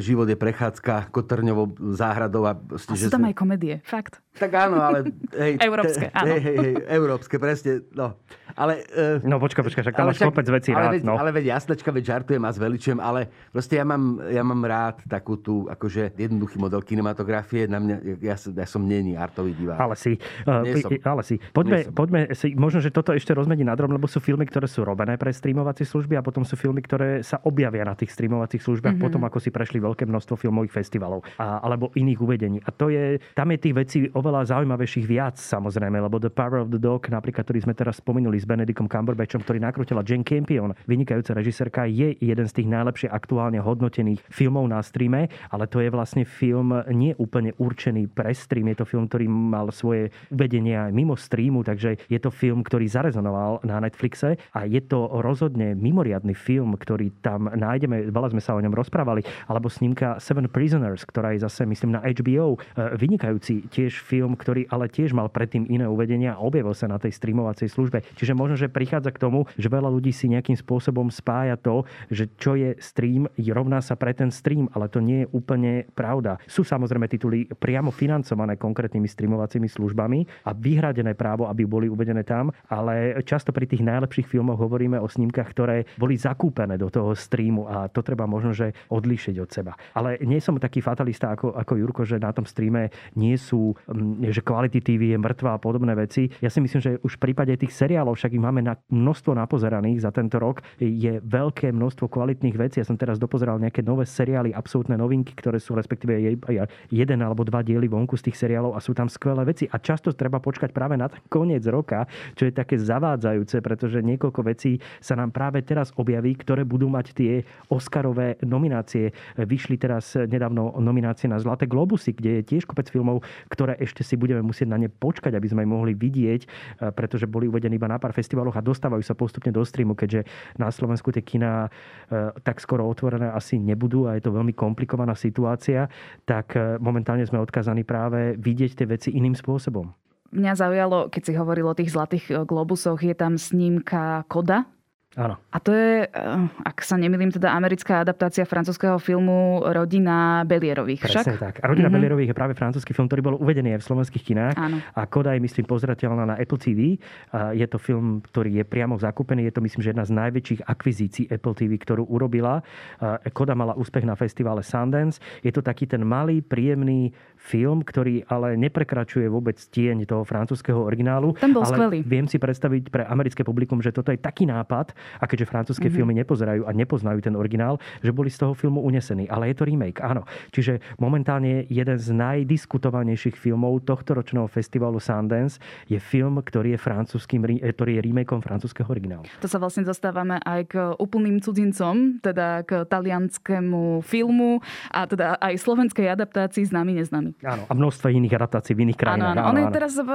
život je prechádzka kotrňovou záhradou. A, a sú tam aj komedie, fakt. Tak áno, ale... Hej, (laughs) európske, áno. Hej, hej, hej, európske, presne. No. Ale, uh, no počka, počka, však tam máš kopec vecí ale rád. Veď, no. Ale veď jasnečka, veď žartujem a zveličujem, ale proste ja mám, ja mám rád takú tú, akože jednoduchý model kinematografie. Na mňa, ja, ja som není artový divák. Ale si. Uh, som. Ale si. Poďme, poďme si, možno, že toto ešte rozmeniť na drom, lebo sú filmy, ktoré sú robené pre streamovacie služby a potom sú filmy, ktoré sa objavia na tých streamovacích službách mm-hmm. potom, ako si prešli veľké množstvo filmových festivalov a, alebo iných uvedení. A to je, tam je tých vecí oveľa zaujímavejších viac, samozrejme, lebo The Power of the Dog, napríklad, ktorý sme teraz spomenuli s Benedictom Cumberbatchom, ktorý nakrutila Jane Campion, vynikajúca režisérka, je jeden z tých najlepšie aktuálne hodnotených filmov na streame, ale to je vlastne film nie úplne určený pre stream, je to film, ktorý mal svoje uvedenia aj mimo streamu, takže je to film, ktorý zarezonoval na Netflixe a je to rozhodne mimoriadný film, ktorý tam nájdeme, veľa sme sa o ňom rozprávali, alebo snímka Seven Prisoners, ktorá je zase, myslím, na HBO, e, vynikajúci tiež film, ktorý ale tiež mal predtým iné uvedenia a objavil sa na tej streamovacej službe. Čiže možno, že prichádza k tomu, že veľa ľudí si nejakým spôsobom spája to, že čo je stream, rovná sa pre ten stream, ale to nie je úplne pravda. Sú samozrejme tituly priamo financované konkrétnymi streamovacími službami a vyhradené právo, aby boli uvedené tam, ale často pri tých najlepších filmoch hovoríme o snímkach, ktoré boli zakúpené do toho streamu a to treba možno, že odlíšiť od seba. Ale nie som taký fatalista ako, ako Jurko, že na tom streame nie sú, že Quality TV je mŕtva a podobné veci. Ja si myslím, že už v prípade tých seriálov, však ich máme na množstvo napozeraných za tento rok. Je veľké množstvo kvalitných vecí. Ja som teraz dopozeral nejaké nové seriály, absolútne novinky, ktoré sú respektíve jeden alebo dva diely vonku z tých seriálov a sú tam skvelé veci. A často treba počkať práve na koniec roka, čo je také zavádzajúce, pretože niekoľko vecí sa nám práve teraz objaví, ktoré budú mať tie Oscarové nominácie. Vyšli teraz nedávno nominácie na Zlaté globusy, kde je tiež kopec filmov, ktoré ešte si budeme musieť na ne počkať, aby sme ich mohli vidieť, pretože boli uvedení iba na pár festivaloch a dostávajú sa postupne do streamu, keďže na Slovensku tie kina e, tak skoro otvorené asi nebudú a je to veľmi komplikovaná situácia, tak e, momentálne sme odkazaní práve vidieť tie veci iným spôsobom. Mňa zaujalo, keď si hovoril o tých zlatých e, globusoch, je tam snímka Koda, Áno. A to je, eh, ak sa nemýlim, teda americká adaptácia francúzského filmu Rodina Belierových. Presne však? tak. A Rodina mm-hmm. Belierových je práve francúzsky film, ktorý bol uvedený aj v slovenských kinách. Áno. A Koda je, myslím, pozrateľná na Apple TV. Je to film, ktorý je priamo zakúpený. Je to, myslím, že jedna z najväčších akvizícií Apple TV, ktorú urobila. Koda mala úspech na festivale Sundance. Je to taký ten malý, príjemný film, ktorý ale neprekračuje vôbec tieň toho francúzského originálu. Ten bol ale skvelý. Viem si predstaviť pre americké publikum, že toto je taký nápad, a keďže francúzske mm-hmm. filmy nepozerajú a nepoznajú ten originál, že boli z toho filmu unesení. Ale je to remake, áno. Čiže momentálne jeden z najdiskutovanejších filmov tohto ročného festivalu Sundance je film, ktorý je, francúzským, eh, ktorý je remakeom francúzského originálu. To sa vlastne dostávame aj k úplným cudzincom, teda k talianskému filmu a teda aj slovenskej adaptácii známy neznámy. Áno, a množstvo iných adaptácií v iných krajinách. Áno, áno. áno, On je teraz v,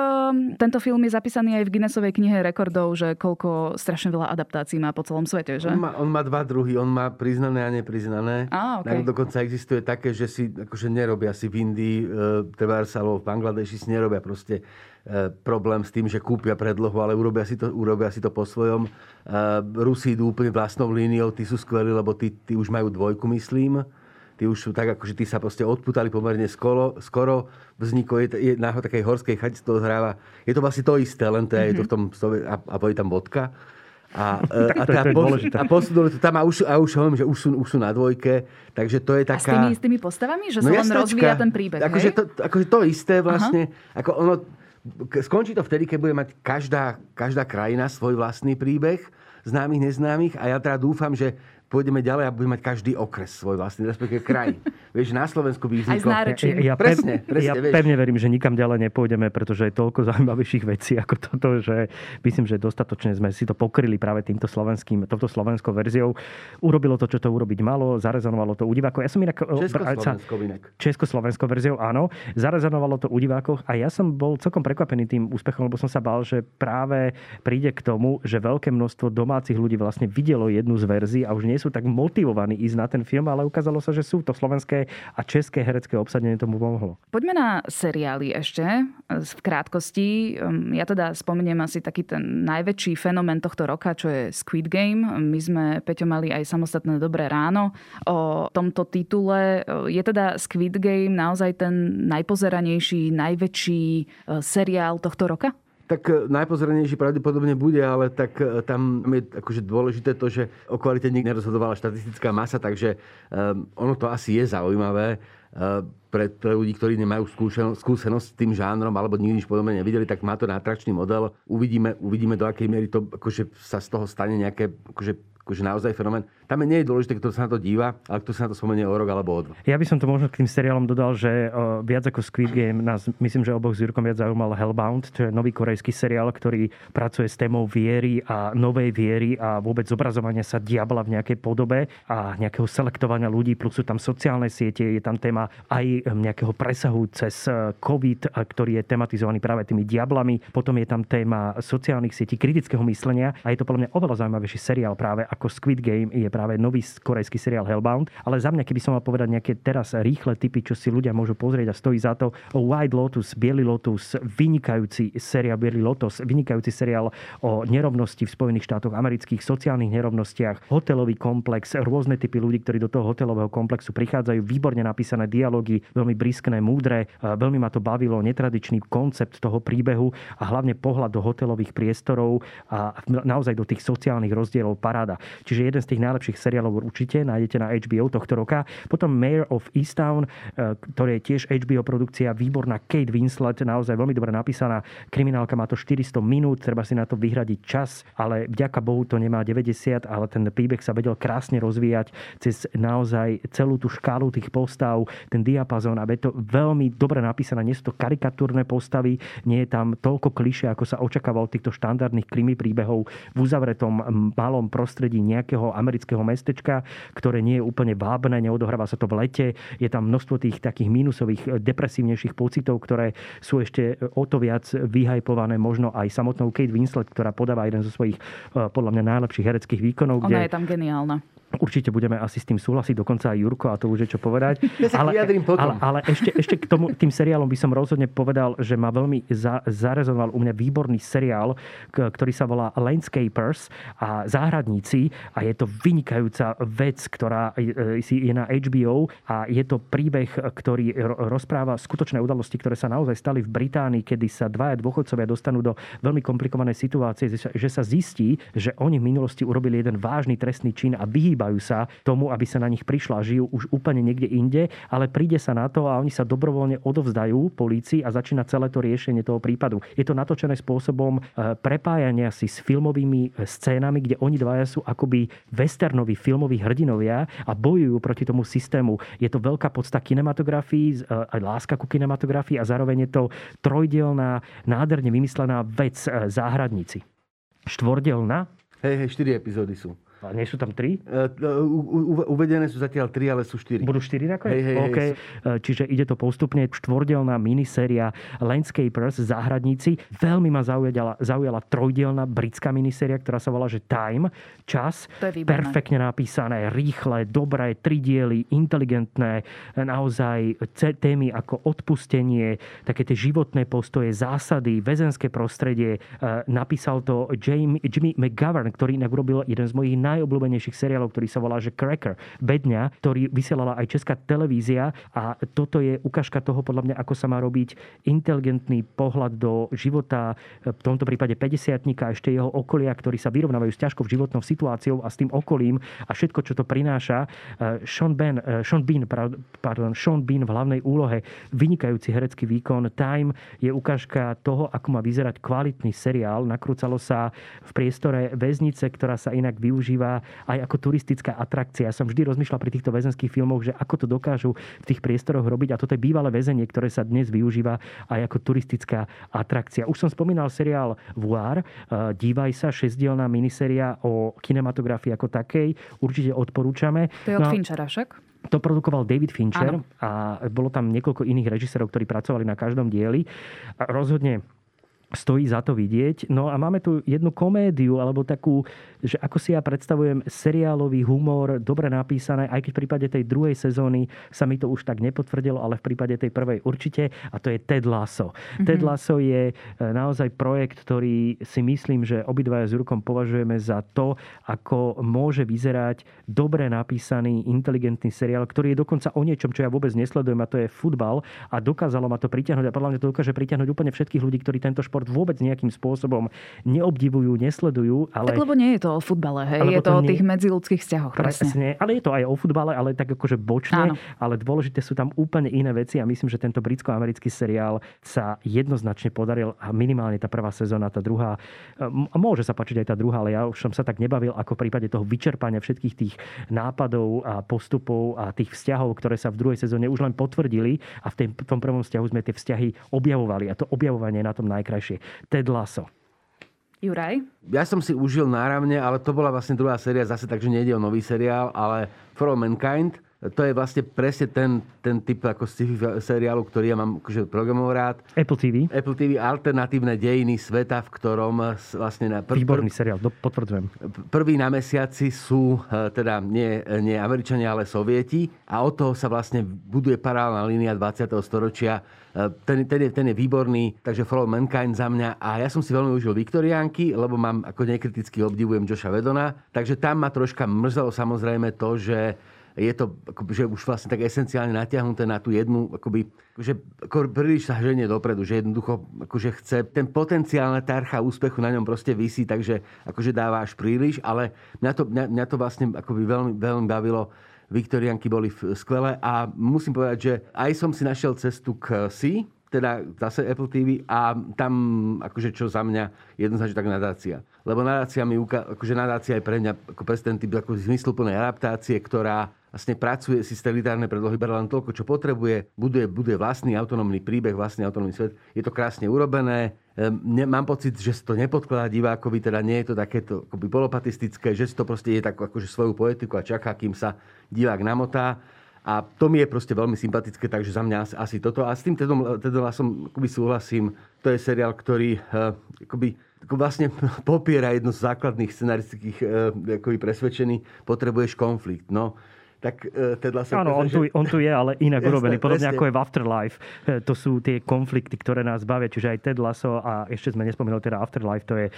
tento film je zapísaný aj v Guinnessovej knihe rekordov, že koľko strašne veľa adaptácií má po celom celom svete, že? On má, on má dva druhy. On má priznané a nepriznané. Á, okay. Dokonca existuje také, že si akože nerobia si v Indii, e, treba alebo v Bangladeši si nerobia proste e, problém s tým, že kúpia predlohu, ale urobia si to, urobia si to po svojom. E, Rusi idú úplne vlastnou líniou, tí sú skvelí, lebo tí, tí už majú dvojku, myslím. Tí už sú tak, akože tí sa proste odputali pomerne skoro, skoro vzniklo, je, je na takej horskej chate to hráva. Je to vlastne to isté, len to je, mm-hmm. je to v tom, a, a je tam bodka A, (laughs) e, a, to- to je pos- dôležité. a posunuli to tam a už, a už hovorím, že už sú, už sú na dvojke, takže to je A s taká... tými istými postavami? Že sa len rozvíja ten príbeh, akože to, akože to isté vlastne. Ako ono, skončí to vtedy, keď bude mať každá, každá krajina svoj vlastný príbeh, známych, neznámych. A ja teda dúfam, že pôjdeme ďalej a budeme mať každý okres svoj vlastný, respektíve kraj. (laughs) vieš, na Slovensku by Aj vzniklo... nárečím. Ja, ja, Presne, presne, ja vieš. pevne verím, že nikam ďalej nepôjdeme, pretože je toľko (laughs) zaujímavejších vecí ako toto, že myslím, že dostatočne sme si to pokryli práve týmto slovenským, touto slovenskou verziou. Urobilo to, čo to urobiť malo, zarezonovalo to u divákov. Ja som inak... Československo inak. Československou verziou, áno. Zarezonovalo to u divákoch a ja som bol celkom prekvapený tým úspechom, lebo som sa bál, že práve príde k tomu, že veľké množstvo domácich ľudí vlastne videlo jednu z verzií a už nie sú tak motivovaní ísť na ten film, ale ukázalo sa, že sú to slovenské a české herecké obsadenie tomu pomohlo. Poďme na seriály ešte v krátkosti. Um, Ja teda spomeniem asi taký ten najväčší fenomén tohto roka, čo je Squid Game. My sme, Peťo, mali aj samostatné Dobré ráno o tomto titule. Je teda Squid Game naozaj ten najpozeranejší, najväčší e, seriál tohto roka? Tak e, najpozorenejší pravdepodobne bude, ale tak e, tam je akože dôležité to, že o kvalite nikdy nerozhodovala štatistická masa, takže um, ono to asi je zaujímavé pre, pre ľudí, ktorí nemajú skúsenosť, skúsenosť s tým žánrom alebo nikdy nič podobné nevideli, tak má to na atrakčný model. Uvidíme, uvidíme do akej miery to akože sa z toho stane nejaké akože, akože naozaj fenomén. Tam nie je dôležité, kto sa na to díva, ale kto sa na to spomenie o rok alebo o dva. Ja by som to možno k tým seriálom dodal, že viac ako Squid Game nás, myslím, že oboch s Jurkom viac zaujímal Hellbound, čo je nový korejský seriál, ktorý pracuje s témou viery a novej viery a vôbec zobrazovania sa diabla v nejakej podobe a nejakého selektovania ľudí, plus sú tam sociálne siete, je tam téma aj nejakého presahu cez e, COVID, a ktorý je tematizovaný práve tými diablami. Potom je tam téma sociálnych sietí, kritického myslenia a je to podľa mňa oveľa zaujímavejší seriál práve ako Squid Game je práve nový korejský seriál Hellbound. Ale za mňa, keby som mal povedať nejaké teraz rýchle typy, čo si ľudia môžu pozrieť a stojí za to, White Lotus, Bielý Lotus, vynikajúci seriál Bielý Lotus, vynikajúci seriál o nerovnosti v Spojených štátoch amerických, sociálnych nerovnostiach, hotelový komplex, rôzne typy ľudí, ktorí do toho hotelového komplexu prichádzajú, výborne napísané dialógy, veľmi briskné, múdre, veľmi ma to bavilo, netradičný koncept toho príbehu a hlavne pohľad do hotelových priestorov a naozaj do tých sociálnych rozdielov paráda. Čiže jeden z tých najlepších seriálov určite nájdete na HBO tohto roka. Potom Mayor of Easttown, e, ktoré je tiež HBO produkcia, výborná Kate Winslet, naozaj veľmi dobre napísaná. Kriminálka má to 400 minút, treba si na to vyhradiť čas, ale vďaka Bohu to nemá 90, ale ten príbeh sa vedel krásne rozvíjať cez naozaj celú tú škálu tých postav, ten diapazón a je to veľmi dobre napísané. Nie sú to karikatúrne postavy, nie je tam toľko kliše, ako sa očakávalo týchto štandardných krimi príbehov v uzavretom malom prostredí nejakého amerického mestečka, ktoré nie je úplne vábne, neodohráva sa to v lete. Je tam množstvo tých takých mínusových, depresívnejších pocitov, ktoré sú ešte o to viac vyhajpované možno aj samotnou Kate Winslet, ktorá podáva jeden zo svojich eh, podľa mňa najlepších hereckých výkonov. Ona je tam geniálna. Určite budeme asi s tým súhlasiť, dokonca aj Jurko, a to už je čo povedať. (laughs) Ja sa ale, ale, ale ešte, ešte k tomu, tým seriálom by som rozhodne povedal, že ma veľmi za, zarezonoval u mňa výborný seriál, k, ktorý sa volá Landscapers a záhradníci a je to vynikajúca vec, ktorá je, je na HBO a je to príbeh, ktorý ro- rozpráva skutočné udalosti, ktoré sa naozaj stali v Británii, kedy sa dvaja dôchodcovia dostanú do veľmi komplikovanej situácie, že sa, zistí, že oni v minulosti urobili jeden vážny trestný čin a vyhýbajú sa tomu, aby sa na nich prišla a žijú už úplne niekde inde, ale príde sa na to a oni sa dobrovoľne odovzdajú polícii a začína celé to riešenie toho prípadu. Je to natočené spôsobom e, prepájania si s filmovými e, scénami, kde oni dvaja sú akoby westernoví filmoví hrdinovia a bojujú proti tomu systému. Je to veľká podsta kinematografii, e, aj láska ku kinematografii a zároveň je to trojdielná, nádherne vymyslená vec záhradníci. Štvordelná? Hej, hej, 4 epizódy sú. A nie sú tam tri? E, u- u- Uvedené sú zatiaľ 3, ale sú 4. Budú štyri nakoniec? Hej, hej, hej. okay. Čiže ide to postupne. Štvordelná miniséria Landscapers, Záhradníci. Veľmi ma zaujala, zaujala trojdelná britská miniséria, ktorá sa volá, že Time, čas. To je výborné. Perfektne napísané, rýchle, dobré, tri diely, inteligentné, naozaj témy ako odpustenie, také tie životné postoje, zásady, väzenské prostredie. E, Napísal to Jamie, Jimmy McGovern, ktorý inak urobil jeden z mojich najobľúbenejších seriálov, ktorý sa volá že Cracker, Bedňa, ktorý vysielala aj česká televízia a toto je ukážka toho, podľa mňa, ako sa má robiť inteligentný pohľad do života, v tomto prípade 50 a ešte jeho okolia, ktorí sa vyrovnávajú s ťažkou životnou situáciou a s tým okolím a všetko, čo to prináša. Sean, ben, Sean Bean, pardon, Sean Bean v hlavnej úlohe, vynikajúci herecký výkon. Time je ukážka toho, ako má vyzerať kvalitný seriál. Nakrúcalo sa v priestore väznice, ktorá sa inak využíva aj ako turistická atrakcia. Ja som vždy rozmýšľal pri týchto väzenských filmoch, že ako to dokážu v tých priestoroch robiť. A toto je bývalé väzenie, ktoré sa dnes využíva aj ako turistická atrakcia. Už som spomínal seriál Voir. Dívaj sa, šesdielná miniseria o kinematografii ako takej. Určite odporúčame. To je od no, Finchera však? To produkoval David Fincher ano. a bolo tam niekoľko iných režisérov, ktorí pracovali na každom dieli. Rozhodne stojí za to vidieť. No a máme tu jednu komédiu, alebo takú, že ako si ja predstavujem seriálový humor, dobre napísané, aj keď v prípade tej druhej sezóny sa mi to už tak nepotvrdilo, ale v prípade tej prvej určite, a to je Ted Lasso. Mm-hmm. Ted Lasso je e, naozaj projekt, ktorý si myslím, že obidvaja s Rukom považujeme za to, ako môže vyzerať dobre napísaný, inteligentný seriál, ktorý je dokonca o niečom, čo ja vôbec nesledujem, a to je futbal. A dokázalo ma to pritiahnuť a podľa mňa to dokáže pritiahnuť úplne všetkých ľudí, ktorí tento šport šport vôbec nejakým spôsobom neobdivujú, nesledujú. Ale... Tak lebo nie je to o futbale, hej? je to o tých medziludských vzťahoch. Presne. presne. Ale je to aj o futbale, ale tak akože bočne. Áno. Ale dôležité sú tam úplne iné veci a myslím, že tento britsko-americký seriál sa jednoznačne podaril a minimálne tá prvá sezóna, tá druhá, môže sa páčiť aj tá druhá, ale ja už som sa tak nebavil ako v prípade toho vyčerpania všetkých tých nápadov a postupov a tých vzťahov, ktoré sa v druhej sezóne už len potvrdili a v tom prvom vzťahu sme tie vzťahy objavovali a to objavovanie je na tom najkrajšie lepšie. Ted Lasso. Juraj? Ja som si užil náravne, ale to bola vlastne druhá séria zase, takže nejde o nový seriál, ale For All Mankind – to je vlastne presne ten, ten typ ako sci-fi seriálu, ktorý ja mám akože programov rád. Apple TV. Apple TV, alternatívne dejiny sveta, v ktorom vlastne... Na pr- Výborný seriál, potvrdzujem. Prvý na mesiaci sú e, teda nie, nie Američania, ale Sovieti a od toho sa vlastne buduje paralelná línia 20. storočia. E, ten, ten, je, ten je výborný, takže Follow Mankind za mňa. A ja som si veľmi užil Viktoriánky, lebo mám ako nekriticky obdivujem Joša Vedona. Takže tam ma troška mrzelo samozrejme to, že je to že už vlastne tak esenciálne natiahnuté na tú jednu, akoby, že ako príliš sa ženie dopredu, že jednoducho akože chce, ten potenciálne tarcha úspechu na ňom proste vysí, takže akože dáva až príliš, ale mňa to, mňa, mňa to vlastne akoby veľmi, veľmi bavilo. Viktorianky boli skvelé a musím povedať, že aj som si našiel cestu k Si, teda zase Apple TV a tam akože čo za mňa jednoznačne tak nadácia. Lebo nadácia mi uka- akože nadácia je pre mňa ako pre ten typ ako zmysluplnej adaptácie, ktorá vlastne pracuje si literárne predlohy, berá len toľko, čo potrebuje, buduje, buduje vlastný autonómny príbeh, vlastný autonómny svet. Je to krásne urobené. Ehm, mám pocit, že to nepodkladá divákovi, teda nie je to takéto akoby polopatistické, že si to proste je tak akože svoju poetiku a čaká, kým sa divák namotá. A to mi je proste veľmi sympatické, takže za mňa asi toto. A s tým teda, teda som akoby súhlasím. To je seriál, ktorý uh, akoby, ako vlastne popiera jedno z základných scenaristických uh, akoby presvedčení. Potrebuješ konflikt. No, tak uh, Ted Lasso... Áno, on, tu, on tu je, ale inak (laughs) urobený. Podobne presne. ako je v Afterlife. E, to sú tie konflikty, ktoré nás bavia. Čiže aj Ted Lasso a ešte sme nespomenuli teda Afterlife, to je e,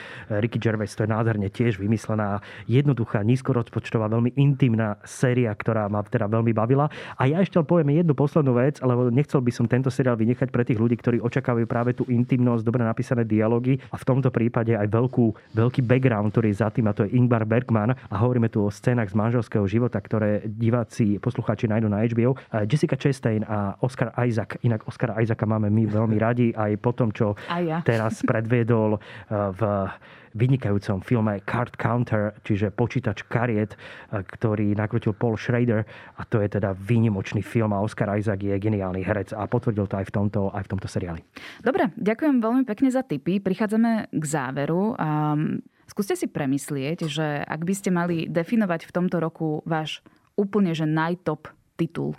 Ricky Gervais, to je nádherne tiež vymyslená, jednoduchá, nízkorozpočtová, veľmi intimná séria, ktorá ma teda veľmi bavila. A ja ešte poviem jednu poslednú vec, lebo nechcel by som tento seriál vynechať pre tých ľudí, ktorí očakávajú práve tú intimnosť, dobre napísané dialógy a v tomto prípade aj veľkú, veľký background, ktorý je za tým, a to je Ingmar Bergman a hovoríme tu o scénach z manželského života, ktoré diváci, poslucháči nájdu na HBO. Jessica Chastain a Oscar Isaac. Inak Oscar Isaaca máme my veľmi radi aj po tom, čo ja. teraz predviedol eh, v vynikajúcom filme Card Counter, čiže počítač kariet, eh, ktorý nakrútil Paul Schrader a to je teda výnimočný film a Oscar Isaac je geniálny herec a potvrdil to aj v tomto, aj v tomto seriáli. Dobre, ďakujem veľmi pekne za tipy. Prichádzame k záveru. Um, skúste si premyslieť, že ak by ste mali definovať v tomto roku váš úplne, že najtop titul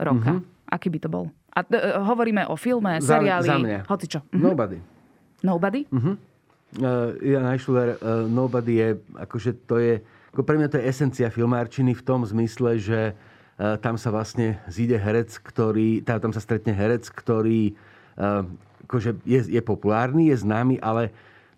roka. Mm-hmm. Aký by to bol? A uh, hovoríme o filme, seriáli, za, za mňa. čo. Mm-hmm. Nobody. Nobody? Mm-hmm. Uh, Jan Eichler, uh, Nobody je, akože to je, ako pre mňa to je esencia filmárčiny v tom zmysle, že uh, tam sa vlastne zíde herec, ktorý, tam, tam sa stretne herec, ktorý uh, akože je, je populárny, je známy, ale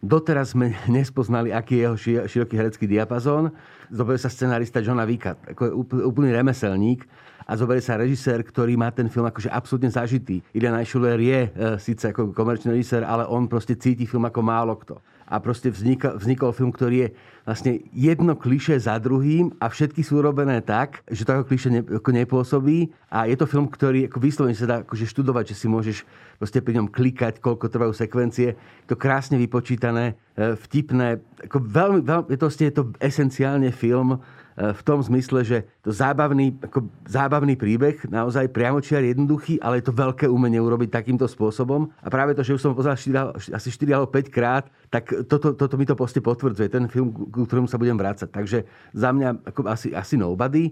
Doteraz sme (laughs) nespoznali, aký je jeho široký herecký diapazón. Zoberie sa scenarista Johna Vicka, ako úplný remeselník a zoberie sa režisér, ktorý má ten film akože absolútne zažitý. Ilian Eichuler je e, síce ako komerčný režisér, ale on proste cíti film ako málo kto a proste vznikol, vznikol film, ktorý je vlastne jedno kliše za druhým a všetky sú urobené tak, že to ako kliše ne, ako nepôsobí a je to film, ktorý ako vyslovene sa dá akože študovať, že si môžeš proste pri ňom klikať, koľko trvajú sekvencie. Je to krásne vypočítané, e, vtipné, ako veľmi, veľmi, je to, je to esenciálne film, v tom zmysle, že to zábavný, ako zábavný príbeh, naozaj priamočiar jednoduchý, ale je to veľké umenie urobiť takýmto spôsobom. A práve to, že už som pozeral 4, asi 4 alebo 5 krát, tak toto, toto mi to proste potvrdzuje. Ten film, k ktorému sa budem vrácať. Takže za mňa ako asi, asi nobody.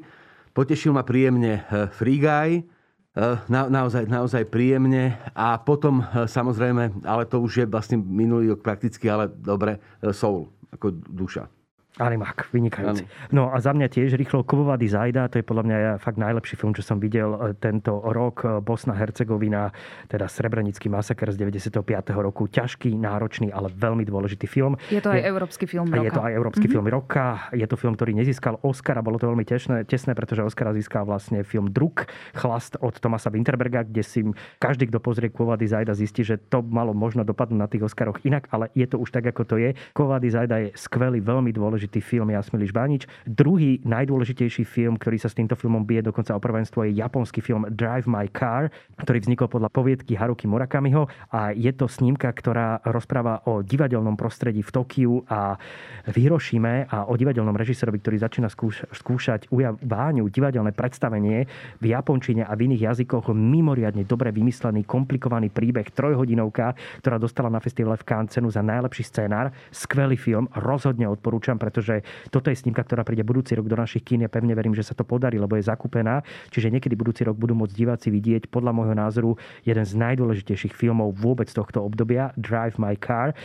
Potešil ma príjemne e, Free Guy, e, na, naozaj, naozaj príjemne. A potom samozrejme, ale to už je vlastne minulý rok prakticky, ale dobre, Soul ako duša. Animák, vynikajúci. Ano. No a za mňa tiež rýchlo Kovová Zajda, to je podľa mňa fakt najlepší film, čo som videl e, tento rok. E, Bosna Hercegovina, teda Srebrenický masaker z 95. roku. Ťažký, náročný, ale veľmi dôležitý film. Je to aj je, európsky film roka. Je to aj európsky mm-hmm. film roka. Je to film, ktorý nezískal Oscara. Bolo to veľmi tesné, tesné pretože Oscara získal vlastne film Druk, Chlast od Tomasa Winterberga, kde si každý, kto pozrie Kovová Zajda, zistí, že to malo možno dopadnúť na tých Oscaroch inak, ale je to už tak, ako to je. Kovová Zajda je skvelý, veľmi dôležitý dôležitý film Jasmili Žbánič. Druhý najdôležitejší film, ktorý sa s týmto filmom bije dokonca o prvenstvo, je japonský film Drive My Car, ktorý vznikol podľa poviedky Haruki Murakamiho a je to snímka, ktorá rozpráva o divadelnom prostredí v Tokiu a v Hirošime a o divadelnom režisérovi, ktorý začína skúš- skúšať váňu divadelné predstavenie v japončine a v iných jazykoch. Mimoriadne dobre vymyslený, komplikovaný príbeh, trojhodinovka, ktorá dostala na festivale v Cannes cenu za najlepší scénár. Skvelý film, rozhodne odporúčam, pretože pretože toto je snímka, ktorá príde budúci rok do našich kín. Ja pevne verím, že sa to podarí, lebo je zakúpená. Čiže niekedy budúci rok budú môcť diváci vidieť, podľa môjho názoru, jeden z najdôležitejších filmov vôbec tohto obdobia, Drive My Car.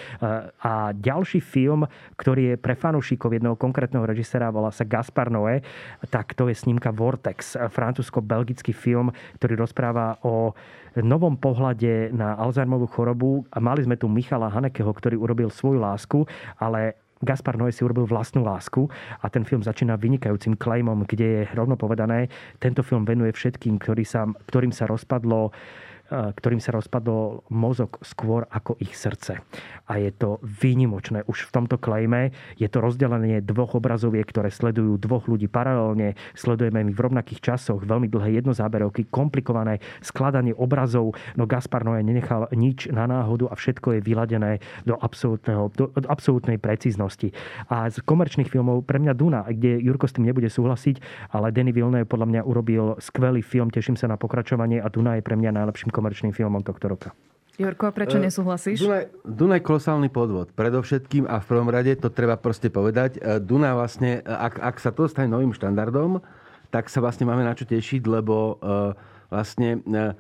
A ďalší film, ktorý je pre fanúšikov jedného konkrétneho režisera, volá sa Gaspar Noé, tak to je snímka Vortex, francúzsko-belgický film, ktorý rozpráva o novom pohľade na Alzheimovú chorobu. A mali sme tu Michala Hanekeho, ktorý urobil svoju lásku, ale Gaspar Noé si urobil vlastnú lásku a ten film začína vynikajúcim claimom, kde je rovno povedané, tento film venuje všetkým, ktorý sa, ktorým sa rozpadlo ktorým sa rozpadol mozog skôr ako ich srdce. A je to výnimočné. Už v tomto klejme je to rozdelenie dvoch obrazoviek, ktoré sledujú dvoch ľudí paralelne. Sledujeme ich v rovnakých časoch, veľmi dlhé jednozáberovky, komplikované skladanie obrazov. No Gaspar Noé nenechal nič na náhodu a všetko je vyladené do, do, absolútnej precíznosti. A z komerčných filmov pre mňa Duna, kde Jurko s tým nebude súhlasiť, ale Danny Villeneuve podľa mňa urobil skvelý film, teším sa na pokračovanie a Duna je pre mňa najlepším komerčným filmom tohto roka. Jurko, prečo eh, nesúhlasíš? Dunaj, Dunaj kolosálny podvod. Predovšetkým a v prvom rade, to treba proste povedať, eh, Dunaj vlastne, eh, ak, ak sa to stane novým štandardom, tak sa vlastne máme na čo tešiť, lebo uh, vlastne... Uh,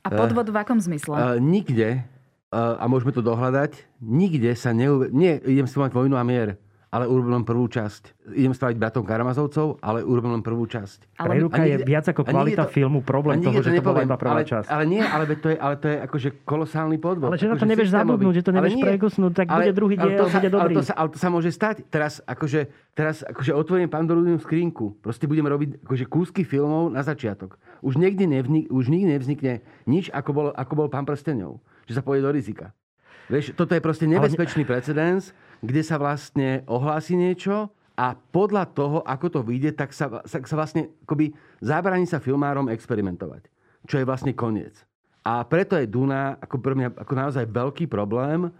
a podvod v akom zmysle? Uh, nikde, uh, a môžeme to dohľadať, nikde sa neuve... Nie, idem si mať vojnu a mier ale urobil len prvú časť. Idem spraviť bratom Karamazovcov, ale urobil len prvú časť. Ale Preruka je viac ako kvalita to, filmu, problém toho, že to bola iba prvá ale, časť. Ale nie, ale to je, ale to je akože kolosálny podvod. Ale že na to nevieš zabudnúť, že to nevieš prekusnúť, tak ale, bude druhý diel, ale to sa, bude dobrý. Ale to, sa, ale to sa môže stať. Teraz akože, teraz akože otvorím Pandorinu skrinku. Proste budeme robiť akože kúsky filmov na začiatok. Už nikdy, nevznik, už nikdy nevznikne nič, ako bol, ako bol Pán prstenov. Že sa pôjde do rizika. Vieš, toto je proste nebezpečný ale... precedens kde sa vlastne ohlási niečo a podľa toho, ako to vyjde, tak sa, sa, vlastne akoby zabráni sa filmárom experimentovať. Čo je vlastne koniec. A preto je Duna ako pre mňa ako naozaj veľký problém, e,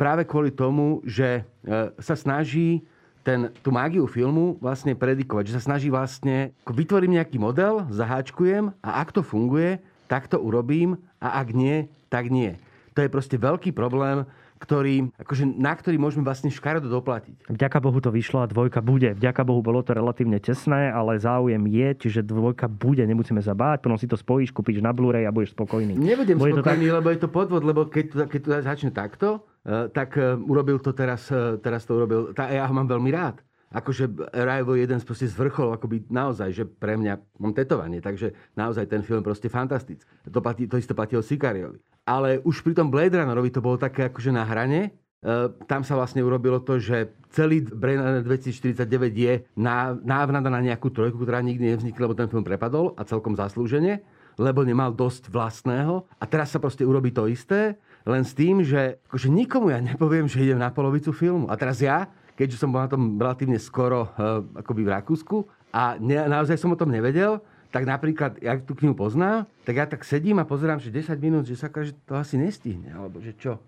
práve kvôli tomu, že e, sa snaží ten, tú mágiu filmu vlastne predikovať. Že sa snaží vlastne, vytvorím nejaký model, zaháčkujem a ak to funguje, tak to urobím a ak nie, tak nie. To je proste veľký problém ktorý, akože, na ktorý môžeme vlastne škaredo doplatiť. Vďaka Bohu to vyšlo a dvojka bude. Vďaka Bohu bolo to relatívne tesné, ale záujem je, čiže dvojka bude, nemusíme sa báť, potom si to spojíš, kúpiš na Blu-ray a budeš spokojný. Nebudem bude spokojný, tak... lebo je to podvod, lebo keď to, keď to začne takto, eh, tak eh, urobil to teraz, eh, teraz to urobil, tá, ja ho mám veľmi rád akože je jeden z, z vrcholov, akoby naozaj, že pre mňa mám tetovanie, takže naozaj ten film proste fantastický. To, platí, to isté platí o Sikariovi. Ale už pri tom Blade Runnerovi to bolo také akože na hrane, tam sa vlastne urobilo to, že celý Blade 2049 je návnada na nejakú trojku, ktorá nikdy nevznikla, lebo ten film prepadol a celkom zaslúžene, lebo nemal dosť vlastného. A teraz sa proste urobí to isté, len s tým, že akože nikomu ja nepoviem, že idem na polovicu filmu. A teraz ja, keďže som bol na tom relatívne skoro uh, akoby v Rakúsku a ne, naozaj som o tom nevedel, tak napríklad, ja tú knihu poznám, tak ja tak sedím a pozerám, že 10 minút, že sa že to asi nestihne, alebo že čo.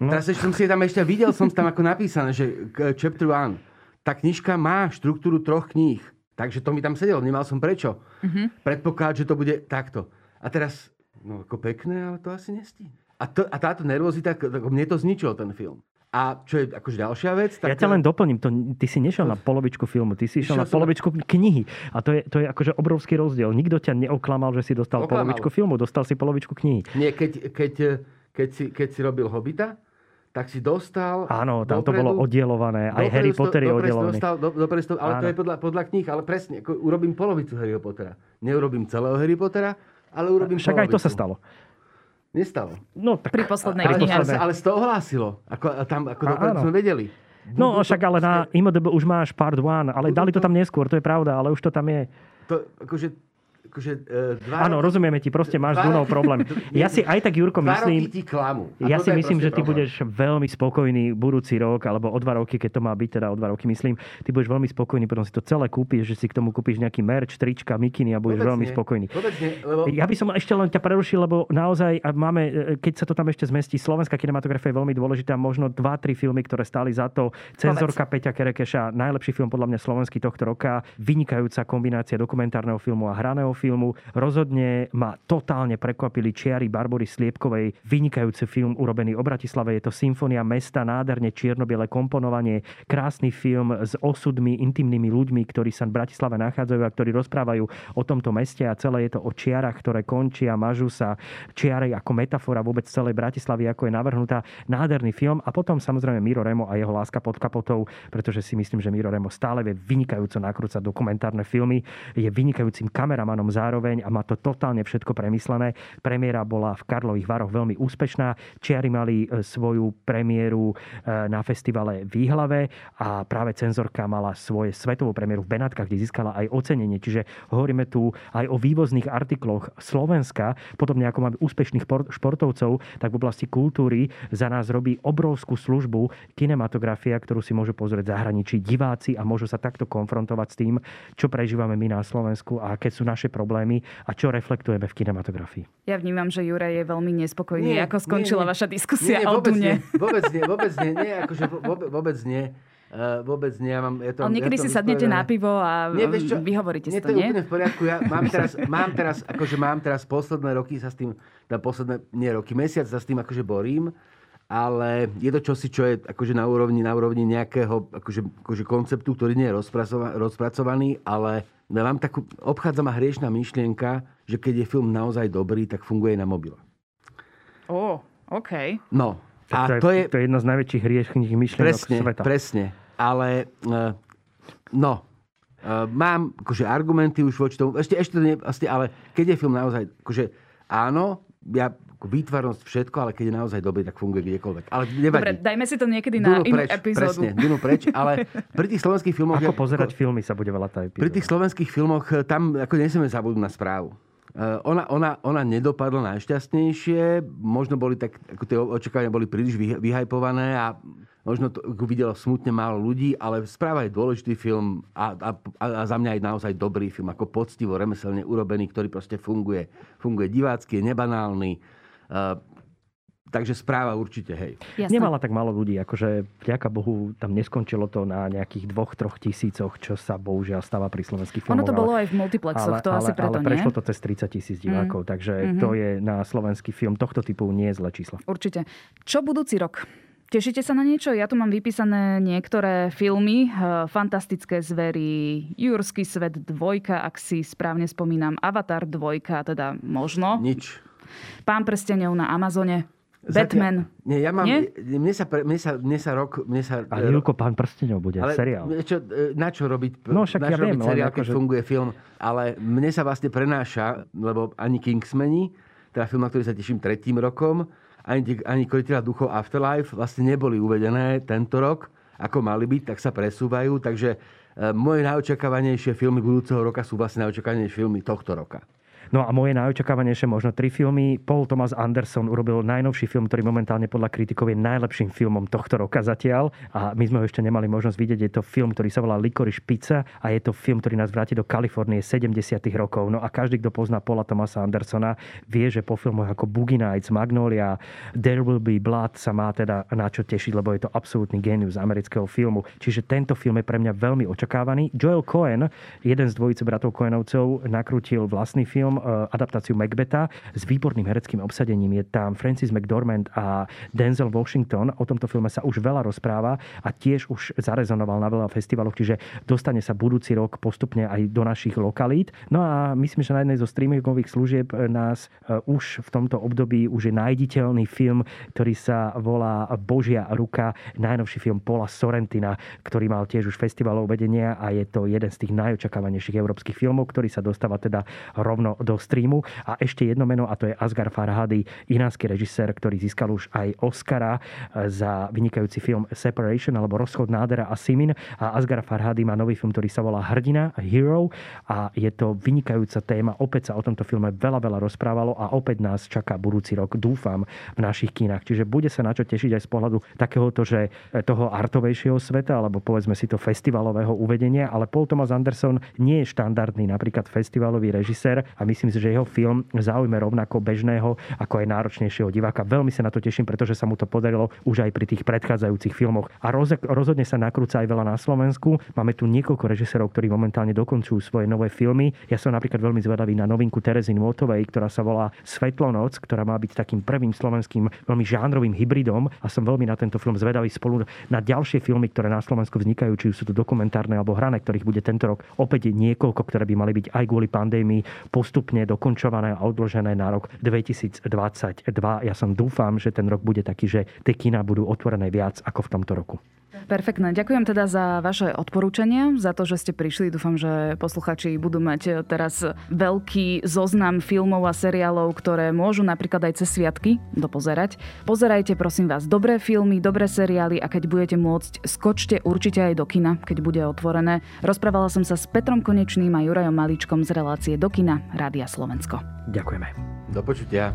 No. Teraz som si tam ešte videl, som tam ako napísané, že chapter 1. Tá knižka má štruktúru troch kníh. Takže to mi tam sedelo, nemal som prečo. Mm-hmm. Predpoklad, že to bude takto. A teraz, no ako pekné, ale to asi nestihne. A, to, a táto nervozita, mne to zničilo ten film. A čo je akože ďalšia vec... Tak... Ja ťa len doplním, to, ty si nešiel na polovičku filmu, ty si išiel na polovičku som... knihy. A to je, to je akože obrovský rozdiel. Nikto ťa neoklamal, že si dostal Oklamal. polovičku filmu, dostal si polovičku knihy. Nie, keď, keď, keď, si, keď si robil Hobita, tak si dostal... Áno, tam dopredu, to bolo oddielované. Aj Harry Potter je oddielovaný. Dostal, do, dopredu, ale Áno. to je podľa, podľa kníh, ale presne, ako urobím polovicu Harryho Pottera. Neurobím celého Harry Pottera, ale urobím Však polovicu. aj to sa stalo. Nestalo. No, tak, pri poslednej ale, knihe. Ale, ale z toho hlásilo. Ako, tam, ako dopredu sme vedeli. No, však ale na IMDb už máš part 1, ale dali to tam neskôr, to je pravda, ale už to tam je. To, akože akože, uh, dva Áno, roky, rozumieme ti, proste máš Dunov problém. Ja si aj tak, Jurko, myslím... ti klamu. Ja si myslím, že ty problém. budeš veľmi spokojný budúci rok, alebo o dva roky, keď to má byť, teda o dva roky myslím, ty budeš veľmi spokojný, potom si to celé kúpiš, že si k tomu kúpiš nejaký merch, trička, mikiny a budeš Vôbec veľmi nie. spokojný. nie, lebo... Ja by som ešte len ťa prerušil, lebo naozaj máme, e, keď sa to tam ešte zmestí, slovenská kinematografia je veľmi dôležitá, možno dva, tri filmy, ktoré stáli za to. Cenzorka Peťa Kerekeša, najlepší film podľa mňa slovenský tohto roka, vynikajúca kombinácia dokumentárneho filmu a hraného filmu. Roz rozhodne ma totálne prekvapili čiary Barbory Sliepkovej. Vynikajúci film urobený o Bratislave. Je to Symfónia mesta, nádherne čiernobiele komponovanie, krásny film s osudmi, intimnými ľuďmi, ktorí sa v Bratislave nachádzajú a ktorí rozprávajú o tomto meste a celé je to o čiarach, ktoré končia, mažu sa. Čiare ako metafora vôbec celej Bratislavy, ako je navrhnutá. Nádherný film a potom samozrejme Miro Remo a jeho láska pod kapotou, pretože si myslím, že Miro Remo stále vie vynikajúco nakrúcať dokumentárne filmy, je vynikajúcim kameramanom zároveň a má to totálne všetko premyslené. Premiéra bola v Karlových Varoch veľmi úspešná. Čiari mali e, svoju premiéru e, na festivale Výhlave a práve cenzorka mala svoje svetovú premiéru v Benátkach, kde získala aj ocenenie. Čiže hovoríme tu aj o vývozných artikloch Slovenska, podobne ako máme úspešných športovcov, tak v oblasti kultúry za nás robí obrovskú službu kinematografia, ktorú si môžu pozrieť zahraničí diváci a môžu sa takto konfrontovať s tým, čo prežívame my na Slovensku a aké sú naše problémy a čo reflektujeme v kinematografii. Ja vnímam, že Juraj je veľmi nespokojný, nie, ako skončila nie, nie. vaša diskusia nie, nie, vôbec nie. Vôbec nie, vôbec nie, nie, akože vôbec, vôbec nie. Uh, vôbec nie, ja mám... Ja to, Ale niekedy ja to si sadnete na pivo a nie, vieš čo, vyhovoríte si to, nie? úplne v poriadku. Ja mám teraz, mám teraz, akože mám teraz posledné roky sa s tým, na posledné, nie roky, mesiac sa s tým akože borím, ale je to čosi, čo je akože na úrovni, na úrovni nejakého akože, akože konceptu, ktorý nie je rozpracovaný, ale mám takú, obchádza ma hriešná myšlienka, že keď je film naozaj dobrý, tak funguje na mobile. Ó, oh, OK. No. A to, je, to, je, to je jedna z najväčších hriešných myšlienok presne, sveta. Presne, ale uh, no, uh, mám akože argumenty už voči tomu, ešte, ešte to nie, ale keď je film naozaj, akože áno, ja výtvarnosť, všetko, ale keď je naozaj dobrý, tak funguje kdekoľvek. Ale nevadí. Dobre, dajme si to niekedy na inú preč, epizódu. Presne, Dunu preč, ale pri tých slovenských filmoch... Ako pozerať ko, filmy sa bude veľa tá epizóda. Pri tých slovenských filmoch, eh, tam ako nesieme zabudnúť na správu. Uh, ona, ona, ona nedopadla najšťastnejšie, možno boli tak, ako tie očakávania boli príliš vyhajpované a možno to videlo smutne málo ľudí, ale správa je dôležitý film a, a, a za mňa aj naozaj dobrý film, ako poctivo, remeselne urobený, ktorý proste funguje. Funguje divácky, je nebanálny, takže správa určite, hej. Jasne. Nemala tak málo ľudí, akože vďaka Bohu tam neskončilo to na nejakých dvoch, troch tisícoch, čo sa bohužiaľ stáva pri slovenských filmoch. Ono to bolo aj v multiplexoch, ale, to ale, asi preto ale nie? prešlo to cez 30 tisíc divákov, mm. takže mm-hmm. to je na slovenský film tohto typu nie je zlé číslo. Určite. Čo budúci rok? Tešíte sa na niečo? Ja tu mám vypísané niektoré filmy. Fantastické zvery, Jurský svet dvojka, ak si správne spomínam, Avatar dvojka, teda možno. Nič. Pán prstenov na Amazone. Batman. Zatiaľ, nie, ja mám, nie? Mne, sa, pre, mne, sa, mne sa rok... Mne sa, ale Júko, pán prstenov bude ale seriál. Čo, e, na čo robiť, no, však na čo ja robiť viem, seriál, keď že... funguje film? Ale mne sa vlastne prenáša, lebo ani Kingsmeni, teda film, na ktorý sa teším tretím rokom, ani, ani Koliteľa duchov Afterlife vlastne neboli uvedené tento rok, ako mali byť, tak sa presúvajú. Takže e, moje najočakávanejšie filmy budúceho roka sú vlastne najočakávanejšie filmy tohto roka. No a moje najočakávanejšie možno tri filmy. Paul Thomas Anderson urobil najnovší film, ktorý momentálne podľa kritikov je najlepším filmom tohto roka zatiaľ. A my sme ho ešte nemali možnosť vidieť. Je to film, ktorý sa volá Licorice Pizza a je to film, ktorý nás vráti do Kalifornie 70. rokov. No a každý, kto pozná Paula Thomasa Andersona, vie, že po filmoch ako Boogie Nights, Magnolia, There Will Be Blood sa má teda na čo tešiť, lebo je to absolútny génius amerického filmu. Čiže tento film je pre mňa veľmi očakávaný. Joel Cohen, jeden z dvojice bratov Cohenovcov, nakrútil vlastný film Eh, adaptáciu Macbeta s výborným hereckým obsadením. Je tam Francis McDormand a Denzel Washington. O tomto filme sa už veľa rozpráva a tiež už zarezonoval na veľa festivaloch, čiže dostane sa budúci rok postupne aj do našich lokalít. No a myslím, že na jednej zo streamingových služieb nás eh, už v tomto období už je nájditeľný film, ktorý sa volá Božia ruka, najnovší film Paula Sorrentina, ktorý mal tiež už festivalov vedenia a je to jeden z tých najočakávanejších európskych filmov, ktorý sa dostáva teda rovno do streamu. A ešte jedno meno, a to je Asgar Farhady, iránsky režisér, ktorý získal už aj Oscara za vynikajúci film Separation alebo Rozchod nádera a Simin. A Asgar Farhady má nový film, ktorý sa volá Hrdina, Hero. A je to vynikajúca téma. Opäť sa o tomto filme veľa, veľa rozprávalo a opäť nás čaká budúci rok, dúfam, v našich kinách. Čiže bude sa na čo tešiť aj z pohľadu takéhoto, že e, toho artovejšieho sveta, alebo povedzme si to festivalového uvedenia, ale Paul Thomas Anderson nie je štandardný napríklad festivalový režisér a my myslím si, že jeho film zaujme rovnako bežného, ako aj náročnejšieho diváka. Veľmi sa na to teším, pretože sa mu to podarilo už aj pri tých predchádzajúcich filmoch. A rozhodne sa nakrúca aj veľa na Slovensku. Máme tu niekoľko režisérov, ktorí momentálne dokončujú svoje nové filmy. Ja som napríklad veľmi zvedavý na novinku Terezy Nôtovej, ktorá sa volá Svetlonoc, ktorá má byť takým prvým slovenským veľmi žánrovým hybridom a som veľmi na tento film zvedavý spolu na ďalšie filmy, ktoré na Slovensku vznikajú, či sú to dokumentárne alebo hrané, ktorých bude tento rok opäť niekoľko, ktoré by mali byť aj kvôli pandémii postup postupne dokončované a odložené na rok 2022. Ja som dúfam, že ten rok bude taký, že tie kina budú otvorené viac ako v tomto roku. Perfektné. Ďakujem teda za vaše odporúčania, za to, že ste prišli. Dúfam, že posluchači budú mať teraz veľký zoznam filmov a seriálov, ktoré môžu napríklad aj cez sviatky dopozerať. Pozerajte prosím vás dobré filmy, dobré seriály a keď budete môcť, skočte určite aj do kina, keď bude otvorené. Rozprávala som sa s Petrom Konečným a Jurajom Maličkom z relácie do kina Rádia Slovensko. Ďakujeme. Do počutia.